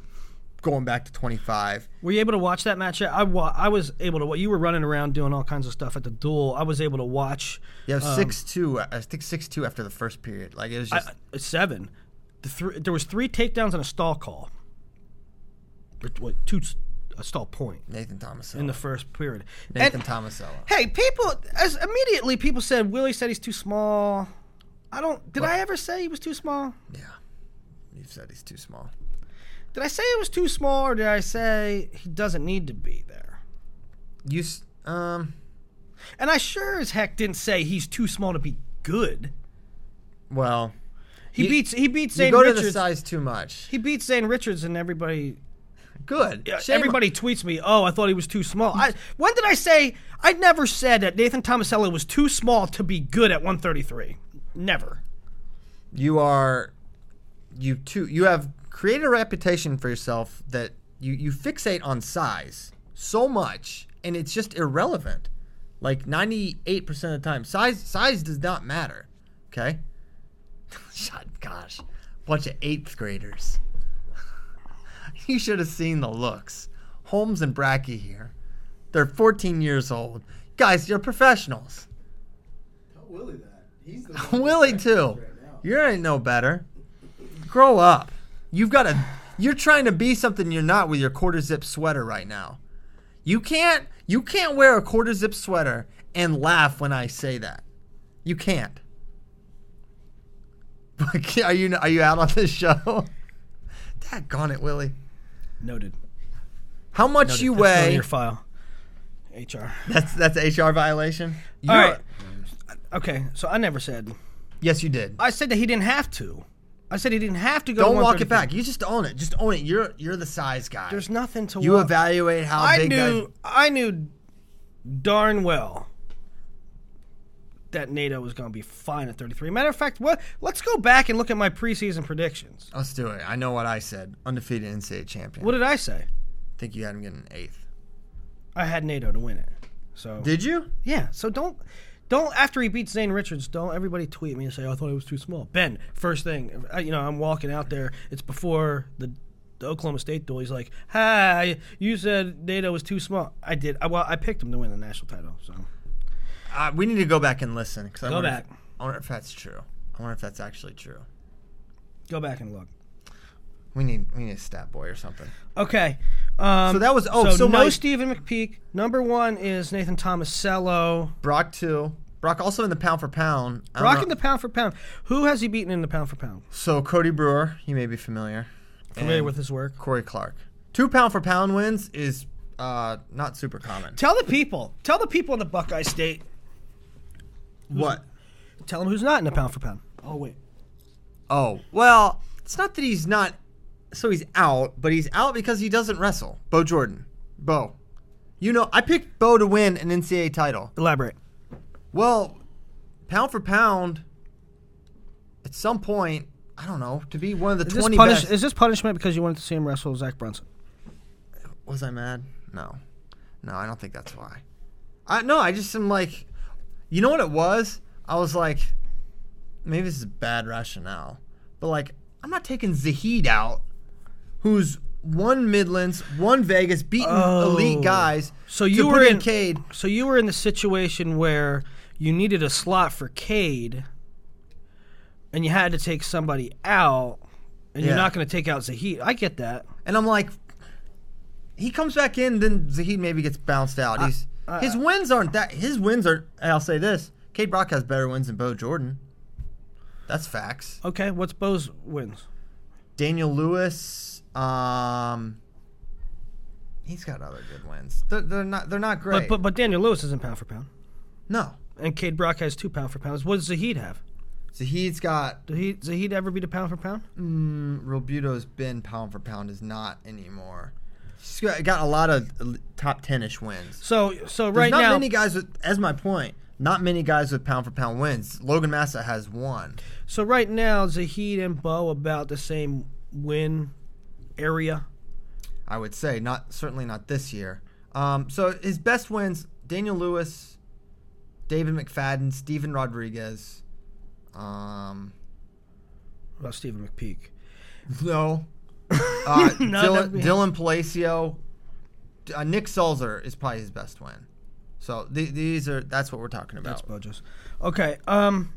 going back to 25. Were you able to watch that match? I wa- I was able to. What You were running around doing all kinds of stuff at the duel. I was able to watch. Yeah, um, six two. I think six two after the first period. Like it was just I, seven. The three, there was three takedowns and a stall call. Or, what, two a stall point Nathan Thomas. in the first period. Nathan Tomasello. Hey, people, as immediately people said Willie said he's too small. I don't. Did I ever say he was too small? Yeah, you've said he's too small. Did I say it was too small, or did I say he doesn't need to be there? You um. And I sure as heck didn't say he's too small to be good. Well, He You- beats he beats you Zane go to the size too much. he beats Zane Richards, and everybody Good. Shame- everybody tweets me. Oh, I thought he was too small. I, when did I say? I never said that Nathan Tomasello was too small to be good at 133. Never. you are you too you have created a reputation for yourself that you you fixate on size so much and it's just irrelevant like 98% of the time size size does not matter okay (laughs) shut gosh bunch of eighth graders (laughs) you should have seen the looks holmes and bracky here they're 14 years old guys you're professionals Tell Willie that. He's the (laughs) Willie too. right. You ain't no better. Grow up. You've got to. You're trying to be something you're not with your quarter zip sweater right now. You can't. You can't wear a quarter zip sweater and laugh when I say that. You can't. (laughs) are you are you out on this show? (laughs) Daggone it, Willie. Noted. How much Noted. you That's weigh? your file. HR. That's that's HR violation. All You're- right. Okay, so I never said. Yes, you did. I said that he didn't have to. I said he didn't have to go. Don't to walk it back. You just own it. Just own it. You're you're the size guy. There's nothing to. You walk. evaluate how I big knew. guys. I knew darn well that Nato was going to be fine at 33. Matter of fact, what? Let's go back and look at my preseason predictions. Let's do it. I know what I said. Undefeated NCAA champion. What did I say? think you had him getting an eighth. I had Nato to win it. So Did you? yeah. So don't. Don't after he beats Zane Richards, don't everybody tweet me and say "Oh, I thought it was too small. Ben, first thing, I- you know, I'm walking out there. It's before the, the Oklahoma State duel. He's like, "Hi, you said Nato was too small." I did. I, well, I picked him to win the national title. So Uh, we need to go back and listen. 'cause I Go wonder back. If, I wonder if that's true. I wonder if that's actually true. go back and look. We need we need a stat boy or something. Okay. Um, So that was- oh, so, so no my- Stephen McPeak. Number one is Nathan Tomasello. Brock two. Brock also in the pound for pound. I Brock in the pound for pound. Who has he beaten in the pound for pound? So Cody Brewer, you may be familiar. Familiar And with his work. Cory Clark. Two pound for pound wins is uh, not super common. Tell the people. Tell the people in the Buckeye State. What? Tell them who's not in the pound for pound. Oh wait. Oh, well, it's not that he's not. So he's out, but he's out because he doesn't wrestle. Bo Jordan. Bo. You know, I picked Bo to win an NCAA title. Elaborate. Well, pound for pound, at some point, I don't know, to be one of the Is this, 20 punish- best. is this punishment because you wanted to see him wrestle Zach Brunson? Was I mad? No. No, I don't think that's why. I no, I just am like you know what it was? I was like maybe this is bad rationale. But like I'm not taking Zahid out who's one Midlands, one Vegas, beating elite Oh. guys. So you were in Kaid. So you were in the situation where you needed a slot for Kaid, and you had to take somebody out, and Yeah. you're not going to take out Zahid. I get that. And I'm like, he comes back in, then Zahid maybe gets bounced out. He's his wins aren't that. His wins are. and I'll say this: Kaid Brock has better wins than Bo Jordan. That's facts. Okay, what's Bo's wins? Daniel Lewis, um, he's got other good wins. They're, they're not. They're not great. But, but but Daniel Lewis isn't pound for pound, no, and Kaid Brock has two pound for pounds. What does Zahid have? Zahid's got. Did he Zahid ever beat a pound for pound? Mm, Robuto's been pound for pound is not anymore. He's got, got a lot of top ten-ish wins. So so There's right not now, many guys with. As my point, not many guys with pound for pound wins. Logan Massa has one. so right now Zahid and Bo about the same win area. I would say not certainly not this year. Um, so his best wins: Daniel Lewis, David McFadden, Steven Rodriguez. Um, What about Stephen McPeak? no, (laughs) uh, No, Dylan, be- Dylan Palacio, uh, Nick Sulzer is probably his best win. So th- these are that's what we're talking about. Bo just. Okay. Um.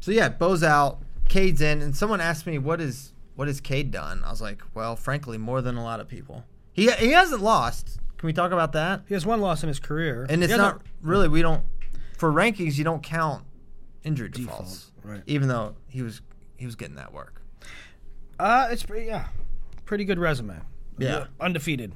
So yeah, Bo's out, Kaid's in, and someone asked me what is what has Kaid done. I was like, well, frankly, more than a lot of people. He he hasn't lost. Can we talk about that? He has one loss in his career, And it's hasn't- really we don't for rankings you don't count injury defaults, right. even though he was he was getting that work. Uh, it's pretty yeah, pretty good resume. Yeah. undefeated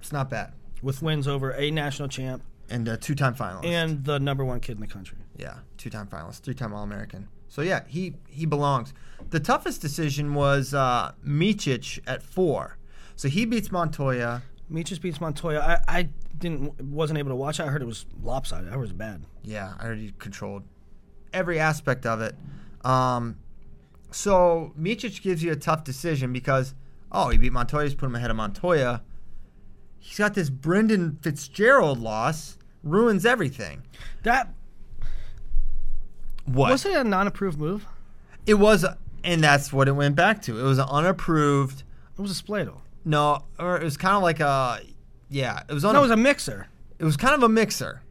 It's not bad. with wins over a national champ And a two-time finalist. and the number one kid in the country. yeah, two-time finalist, three-time All-American. So yeah, he he belongs. The toughest decision was uh, Micic at four. So he beats Montoya. Micic beats Montoya. I, I didn't wasn't able to watch. it. I heard it was lopsided. I heard it was bad. Yeah, I already controlled every aspect of it. Um, so Micic gives you a tough decision because oh, he beat Montoya, he's put him ahead of Montoya. He's got this Brendan Fitzgerald loss, ruins everything. That What? was it a non-approved move? It was, and that's what it went back to. It was an unapproved. It was a spladle. No, or it was kind of like a, yeah, it was on. No, it was a mixer. It was kind of a mixer.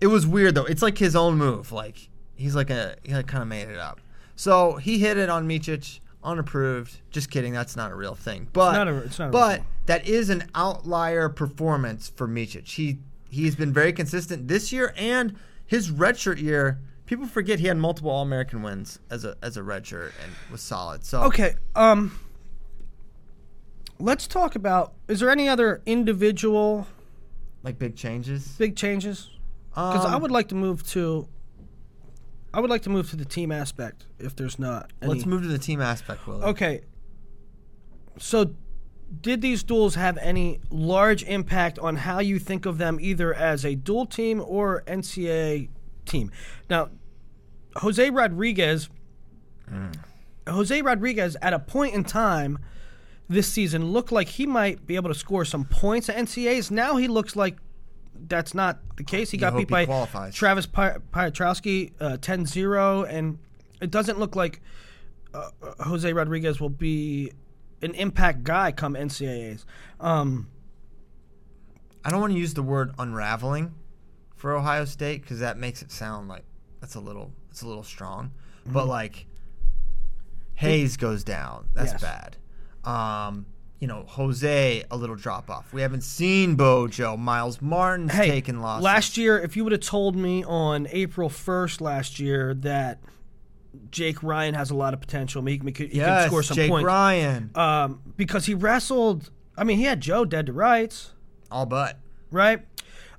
It was weird though. It's like his own move. Like he's like a he like kind of made it up. So he hit it on Micic, unapproved. Just kidding. That's not a real thing. But a- it's not a but that is an outlier performance for Micic. He he's been very consistent this year and his redshirt year. People forget he had multiple All American wins as a as a redshirt and was solid. So Okay. Um. Let's talk about. Is there any other individual like big changes. big changes? Because I Um, would like to move to. I would like to move to the team aspect. If there's not, any. Let's move to the team aspect, Willie. Okay. So, did these duels have any large impact on how you think of them, either as a dual team or NCAA team? Now, Jose Rodriguez, Jose Rodriguez, at a point in time this season, looked like he might be able to score some points at NCAAs. Now he looks like that's not the case. He got hope beat he by qualifies. Travis Pi- Piotrowski uh, 10-0, and it doesn't look like uh, Jose Rodriguez will be an impact guy come NCAAs. Um, I don't want to use the word unraveling for Ohio State because that makes it sound like that's a little it's a little strong. Mm-hmm. But like Hayes goes down, that's Yes. bad. Um, you know, Jose a little drop off. We haven't seen Bojo. Myles Martin's hey, taken losses. last year, if you would have told me on April 1st last year that Jake Ryan has a lot of potential, he, can- he, can score some Jake points. Ryan, Um, because he wrestled, I mean, he had Joe dead to rights. all but. right?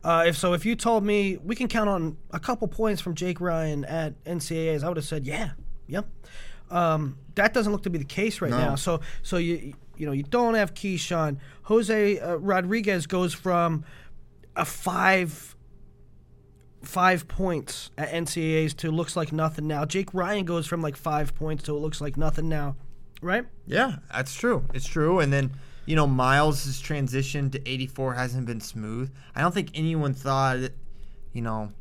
Uh, if so, if you told me we can count on a couple points from Jake Ryan at NCAAs, I would have said, yeah, yep. Um, that doesn't look to be the case right No. now. So, so you you know you don't have Keyshawn. Jose uh, Rodriguez goes from a five five points at NCAAs to looks like nothing now. Jake Ryan goes from like five points to it looks like nothing now, right? Yeah, that's true. It's true. And then, you know, Myles' transition to 84 hasn't been smooth. I don't think anyone thought, you know,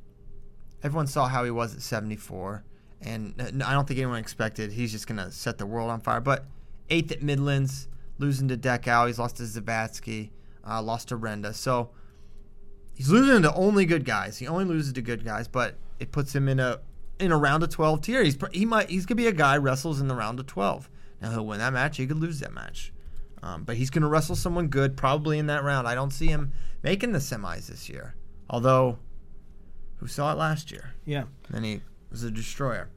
everyone saw how he was at 74. And I don't think anyone expected he's just going to set the world on fire. But eighth at Midlands, losing to Deckau. He's lost to Zavatsky, uh, lost to Renda. So he's losing to only good guys. He only loses to good guys, but it puts him in a in a round of 12 tier. He's he might he's gonna be a guy wrestles in the round of 12. Now he'll win that match. He could lose that match, um, but he's gonna wrestle someone good probably in that round. I don't see him making the semis this year. Although, who saw it last year? Yeah. And he was a destroyer.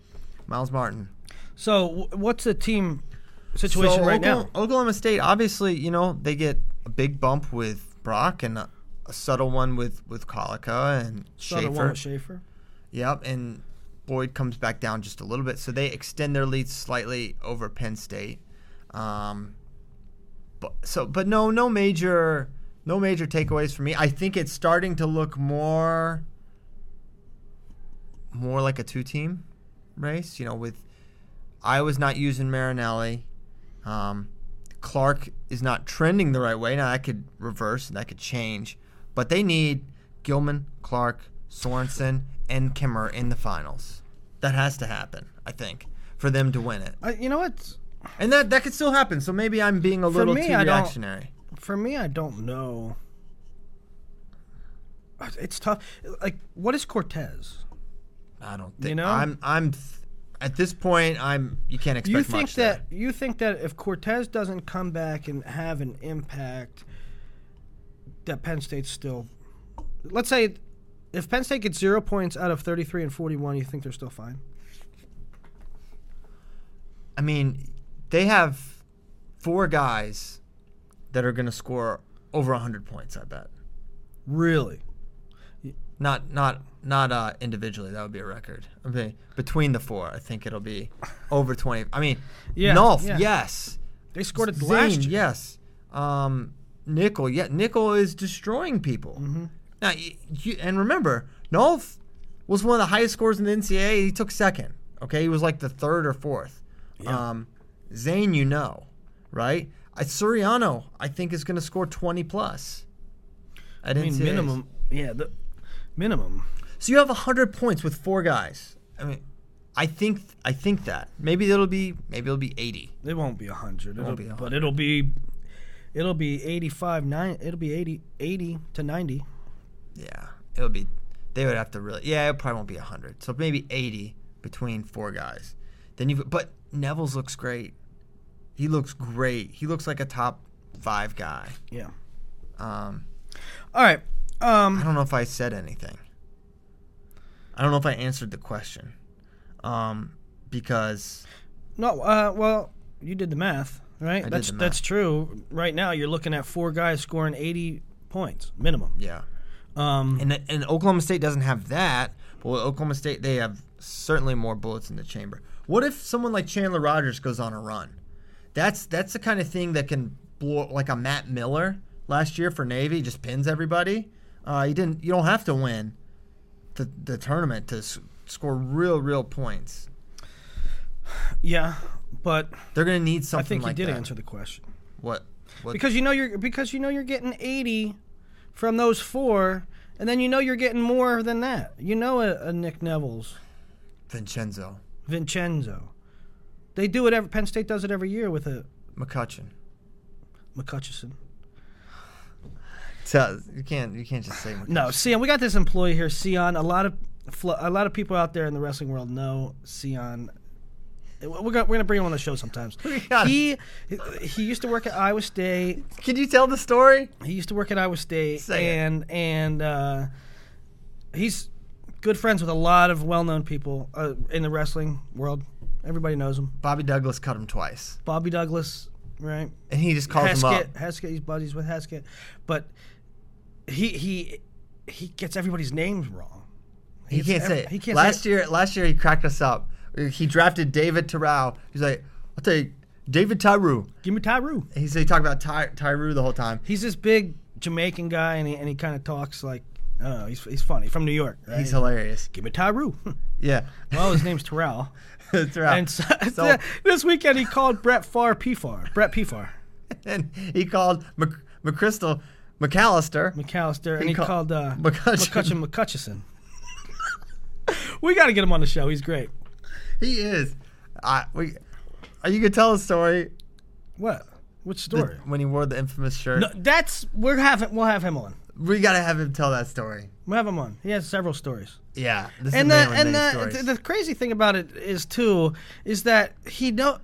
Myles Martin. So w- what's the team situation So right Oklahoma, now? Oklahoma State, obviously, you know, they get a big bump with Brock and a, a subtle one with with Collica and one Schaefer. with Schaefer. Yep, and Boyd comes back down just a little bit, so they extend their lead slightly over Penn State. Um, so, but no, no major, no major takeaways for me. I think it's starting to look more, more like a two-team race. You know, with Iowa's not using Marinelli. Um, Clark is not trending the right way. Now that could reverse and that could change, but they need Gilman, Clark, Sorensen, and Kemerer in the finals. That has to happen, I think, for them to win it. I, you know what? And that that could still happen. So maybe I'm being a For little me, too I reactionary. For me, I don't know. It's tough. Like, what is Cortez? I don't think You know? I'm I'm th- at this point I'm you can't expect you think much there. that you think that if Cortez doesn't come back and have an impact, that Penn State's still. Let's say, if Penn State gets zero points out of thirty-three and forty-one, you think they're still fine? I mean, they have four guys that are going to score over 100 points, I bet. Really? Not not not uh, individually. That would be a record. I mean, between the four, I think it'll be over 20. I mean, Yeah, Nolf, yeah. yes. They scored it Zain, last year. yes. Um, Nickal, yeah. Nickal is destroying people. Mm-hmm. Now, you, and remember, Nolf was one of the highest scores in the NCAA. He took second. Okay, he was like the third or fourth. Um, Zain, you know, right? Uh, Suriano, I think, is going to score 20 plus. I mean, minimum. Yeah, the minimum. So you have 100 points with four guys. I mean, I think I think that maybe it'll be maybe it'll be 80. It won't be hundred. It'll be be, 100. but it'll be, it'll be eighty-five. Nine. It'll be 80, 80 to ninety. Yeah, it'll be. They would have to really. Yeah, it probably won't be 100. So maybe 80 between four guys. Then you. But Nevills looks great. He looks great. He looks like a top five guy. Yeah. Um, All right. Um. I don't know if I said anything. I don't know if I answered the question. Um, because No. Uh. Well, you did the math, right? did that's math. that's true. Right now, you're looking at four guys scoring eighty points minimum. yeah. Um. And and Oklahoma State doesn't have that, but Oklahoma State they have certainly more bullets in the chamber. What if someone like Chandler Rogers goes on a run? That's that's the kind of thing that can blow like a Matt Miller last year for Navy just pins everybody. Uh, you didn't you don't have to win the the tournament to s- score real real points. Yeah, but They're gonna need something. I think like you did that. answer the question What? what because you know you're because you know you're getting eighty from those four, and then you know you're getting more than that. You know a, a Nick Nevills, Vincenzo Vincenzo. They do it. Every, Penn State does it every year with a McCutcheon. McCutcheon. So you can't you can't just say (sighs) McCutcheon. No, Sion. We got this employee here, Sion. A lot of a lot of people out there in the wrestling world know Sion. We're gonna we're gonna bring him on the show sometimes. (laughs) He he used to work at Iowa State. Can you tell the story? He used to work at Iowa State, Say it. and and uh, he's good friends with a lot of well-known people uh, in the wrestling world. Everybody knows him. Bobby Douglas cut him twice, Bobby Douglas, right? and he just calls him up. Heskett, he's buddies with Heskett, but he he he gets everybody's names wrong. He gets can't ev- say it. He can't last say year, last year he cracked us up. He drafted David Terrell. He's like, I'll take David Tyroo. Give me Tyru. He said he talked about Ty, the whole time. He's this big Jamaican guy, and he, and he kind of talks like I don't know. He's he's funny from New York. Right? He's hilarious. Give me Tyru. (laughs) Yeah. well, his name's Terrell. Right. (laughs) And so, (laughs) So- this weekend he called Brett Pfarr P-Far. Brett P-Far. and he called Mc, McChrystal McAllister. McAllister, and He call- called uh, McCutcheon. McCutcheon we got to get him on the show. He's great. He is. I we. Are you gonna tell a story? What? Which story? when he wore the infamous shirt. No, that's we're having. We'll have him on. We gotta have him tell that story. We'll have him on. He has several stories. Yeah. This and the and the, the the crazy thing about it is too is that he know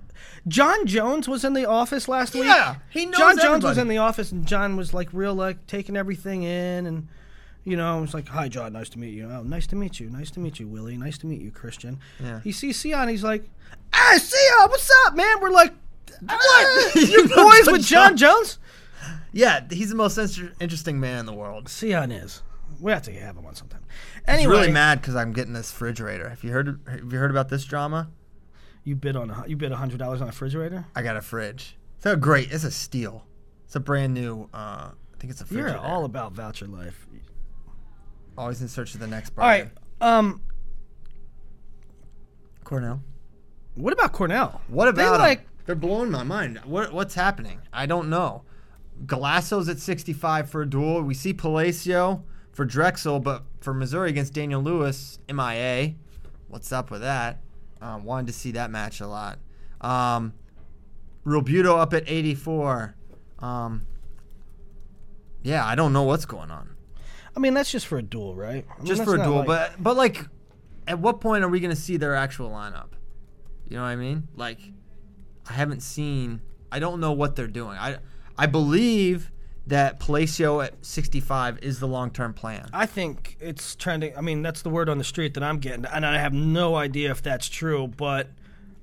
John Jones was in the office last week. Yeah, he knows John Jones was in the office, and John was like real like taking everything in, and you know, was like, "Hi, John, nice to meet you. Oh, nice to meet you. Nice to meet you, Willie. Nice to meet you, Christian." Yeah. He sees Sion, he's like, "Hey, Sion, what's up, man?" We're like, (laughs) "What? You boys with John Jones?" Yeah, he's the most inter- interesting man in the world. Sion is. We have to have him on sometime. He's Anyway, really mad because I'm getting this refrigerator. Have you heard? Have you heard about this drama? you bid on a, you bid hundred dollars on a refrigerator. I got a fridge. It's a great. It's a steal. It's a brand new. Uh, I think it's a You're all about voucher life. always in search of the next. All right. Um, Cornell. what about Cornell? What about They, like? They're blowing my mind. What what's happening? I don't know. Galasso's at 65 for a duel. We see Palacio for Drexel, but for Missouri against Daniel Lewis, MIA. What's up with that? Um, wanted to see that match a lot. Um, Real Buto up at 84. Um, yeah, I don't know what's going on. I mean, that's just for a duel, right? I mean, Just for a duel, like- but but like, at what point are we going to see their actual lineup? You know what I mean? Like, I haven't seen. I don't know what they're doing. I I believe that Palacio at 65 is the long term plan. I think it's trending. I mean, that's the word on the street that I'm getting, and I have no idea if that's true. But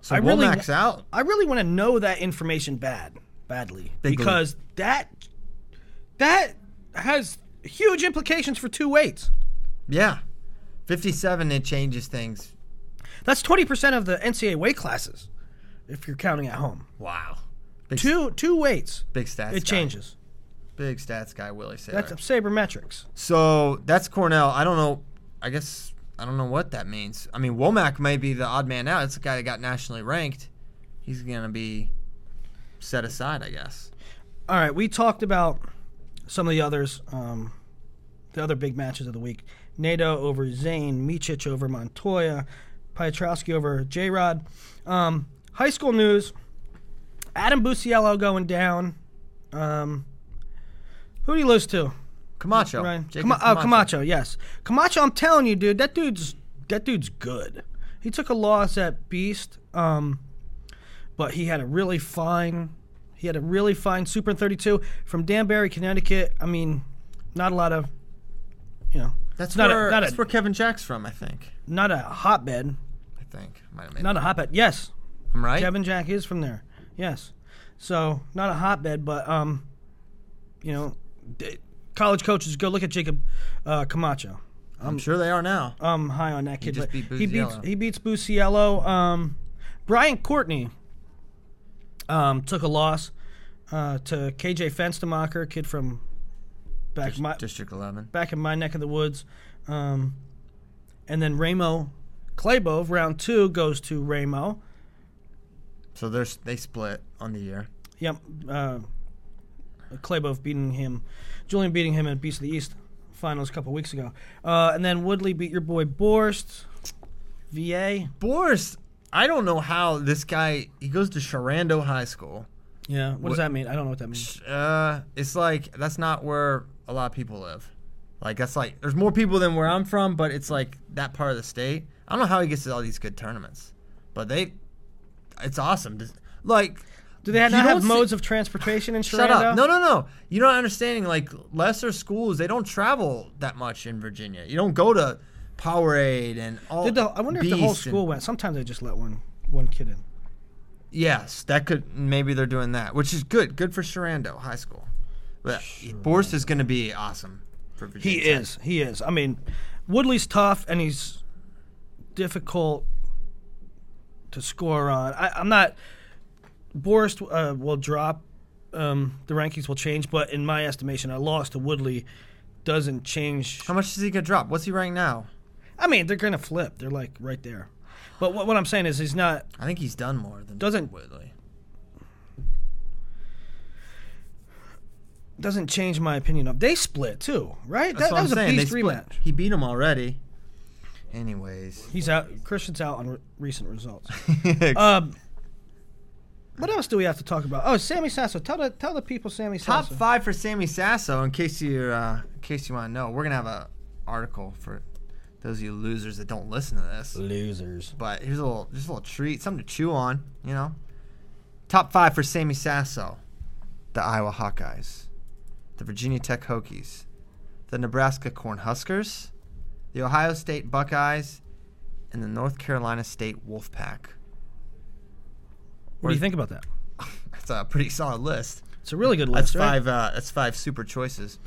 So I really, Womack's out. I really want to know that information bad, badly, Big because that that has huge implications for two weights. Yeah, 57. It changes things. That's twenty percent of the NCAA weight classes, if you're counting at home. Wow. Big, Two two weights, big stats. it guy. changes. Big stats guy Willie Saylor. That's sabermetrics. So that's Cornell. I don't know. I guess I don't know what that means. I mean, Womack may be the odd man out. It's the guy that got nationally ranked. He's gonna be set aside, I guess. All right, we talked about some of the others, um, the other big matches of the week. Nato over Zane, Micic over Montoya, Piotrowski over J Rod. Um, high school news Adam Busiello going down. Um, who do you lose to? Camacho. Ryan? Jacob Cama- oh, Camacho, yes. Camacho, I'm telling you, dude, that dude's that dude's good. He took a loss at Beast, um, but he had a really fine, he had a really fine Super 32 from Danbury, Connecticut. I mean, not a lot of, you know, That's not where a, not that's a where Kevin Jack's from. I think. not a hotbed, I think. Might have made not a hotbed. Yes, I'm right. Kevin Jack is from there. Yes, so not a hotbed, but um, you know, d- college coaches go look at Jacob uh, Camacho. I'm sure they are now. I'm high on that kid. just but beat he beats he beats Busiello. Um, Brian Courtney um, took a loss uh, to KJ Fenstermacher, kid from back my District 11. back in my neck of the woods. Um, and then Ramo Claybove, round two, goes to Ramo. So there's they split on the year. Yep. Uh, Claybove beating him, Julian beating him at Beast of the East finals a couple weeks ago. Uh, and then Woodley beat your boy Borst. VA. Boris, I don't know how this guy he goes to Sherando High School. Yeah. What, does that mean? I don't know what that means. Uh, it's like that's not where a lot of people live. Like that's like there's more people than where I'm from, but it's like that part of the state. I don't know how he gets to all these good tournaments, but they, it's awesome. Just- Like, Do they you not have don't see- modes of transportation in Shut up! No, no, no. You're not understanding. Like lesser schools, they don't travel that much in Virginia. You don't go to Powerade and all. Did the, I wonder if the whole Beast and- school went. Sometimes they just let one one kid in. Yes, that could maybe they're doing that, which is good. Good for Sherando High School. But Boris is going to be awesome for Virginia. He Tech. is. He is. I mean, Woodley's tough and he's difficult to score on. I, I'm not. Boris uh, will drop um, the rankings will change, but in my estimation, a loss to Woodley doesn't change. How much is he gonna drop? What's he ranking now? I mean, they're gonna flip. They're like right there. But what, what I'm saying is, he's not. I think he's done more than Doesn't- Woodley. Doesn't change my opinion of. They split too, right? That's that what that I'm a saying. They beast split. rematch. He beat him already. Anyways, He's out. Christian's out on re- recent results. (laughs) um, what else do we have to talk about? Oh, Sammy Sasso. Tell the tell the people Sammy top Sasso. five for Sammy Sasso. In case you, uh, in case you want to know, we're gonna have a article for those of you losers that don't listen to this. losers. But here's a little, just a little treat, something to chew on. You know, top five for Sammy Sasso: the Iowa Hawkeyes, the Virginia Tech Hokies, the Nebraska Cornhuskers, the Ohio State Buckeyes, and the North Carolina State Wolfpack. What do you think about that? (laughs) That's a pretty solid list. It's a really good That's list, right? five. Uh, that's five super choices.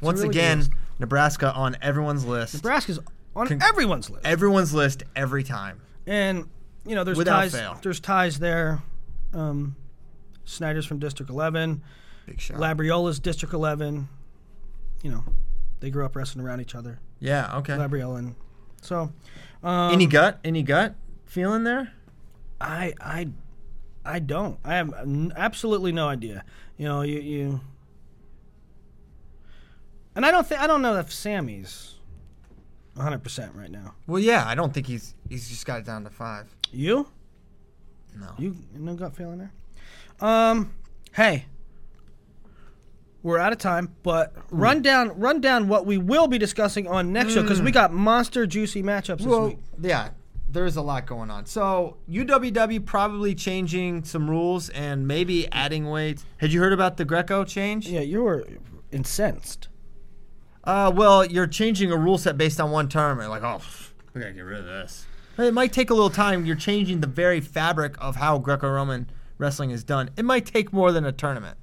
Once really again. Nebraska on everyone's list. Nebraska's on Con- everyone's list, Everyone's list every time. and you know there's Without ties. fail. There's ties there. Um, Snyder's from District 11. Big shot. Labriola's District 11. You know, they grew up wrestling around each other. Yeah. Okay. Labriola and so. Um, Any gut? Any gut feeling there? I I I don't. I have n- absolutely no idea. You know, you you. And I don't think I don't know if Sammy's 100 percent right now. Well, yeah. I don't think he's he's just got it down to five. You? No. You no gut feeling there? Um, hey, we're out of time, but run down run down what we will be discussing on next show because we got monster juicy matchups this Well, week. yeah. There's a lot going on. So UWW probably changing some rules and maybe adding weights. Had you heard about the Greco change? Yeah, you were incensed. Uh, well, you're changing a rule set based on one term. And like, oh, we gotta get rid of this. It might take a little time. You're changing the very fabric of how Greco-Roman wrestling is done. It might take more than a tournament.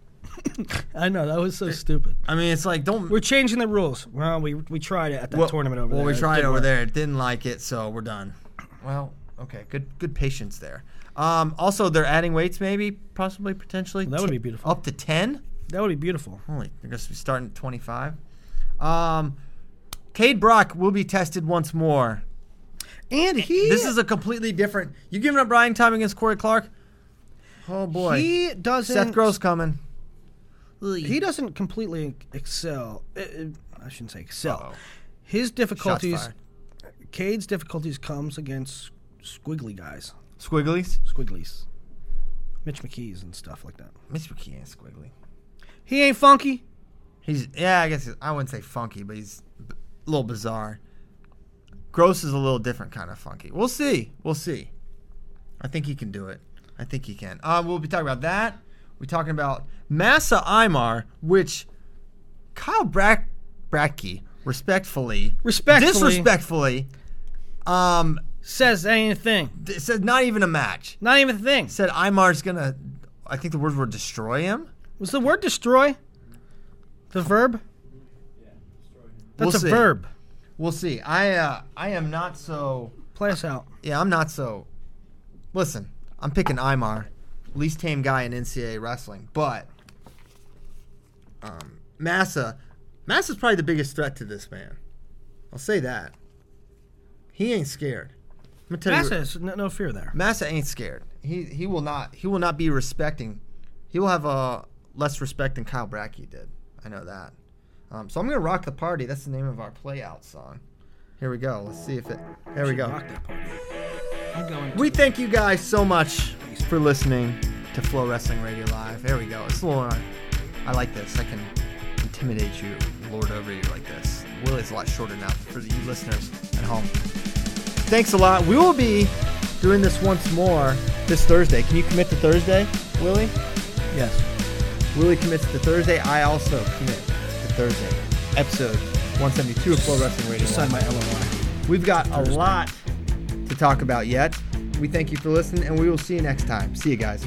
(coughs) I know that was so stupid. I mean, it's like don't. We're changing the rules. Well, we we tried it at that well, tournament over well, there. Well, we tried didn't over work. there. It didn't like it, so we're done. Well, okay, good, good patience there. Um, also, they're adding weights, maybe, possibly, potentially. That would be beautiful. Up to ten. That would be beautiful. Holy, they're going to be starting at 25. Um, Kaid Brock will be tested once more. And he This is a completely different. You giving up riding time against Cory Clark? Oh boy, he doesn't Seth Gross coming. He doesn't completely excel. Uh, uh, I shouldn't say excel. Uh-oh. His difficulties. Kaid's difficulties comes against squiggly guys, Squigglies. squigglies, Mitch McKees and stuff like that. Mr. McKee ain't squiggly. He ain't funky. He's yeah, I guess he's, I wouldn't say funky, but he's b- a little bizarre. Gross is a little different kind of funky. We'll see. We'll see. I think he can do it. I think he can. Uh, we'll be talking about that. We're talking about Massa Imar, which Kyle Brack Bratke respectfully, Respectfully. disrespectfully, um, Says ain't a thing. d- said not even a match. Not even a thing. Said Imar's gonna. I think the words were destroy him. Was the word destroy the verb? Yeah, That's We'll a see. verb. We'll see. I uh, I am not so. Play us out. Yeah, I'm not so. Listen, I'm picking Imar, least tame guy in NCAA wrestling, but um, Massa, Massa's probably the biggest threat to this man. I'll say that. He ain't scared. I'm gonna tell you, Massa has no, no fear there. Massa ain't scared. He he will not he will not be respecting. He will have uh, less respect than Kyle Brackey did. I know that. Um, so I'm gonna rock the party. That's the name of our play out song. Here we go. Let's see if it. There we go. Rock that party. I'm going. We thank you guys so much for listening to FloWrestling Radio Live. There we go. It's a little. uh, I like this. I can intimidate you, lord over you like this. Willie's a lot shorter now for you listeners at home. Thanks a lot. We will be doing this once more this Thursday. Can you commit to Thursday, Willie? yes. Willie commits to Thursday. I also commit to Thursday. Episode 172 of FloWrestling Radio Sign Live. my LOI. We've got a lot to talk about yet. We thank you for listening, and we will see you next time. See you guys.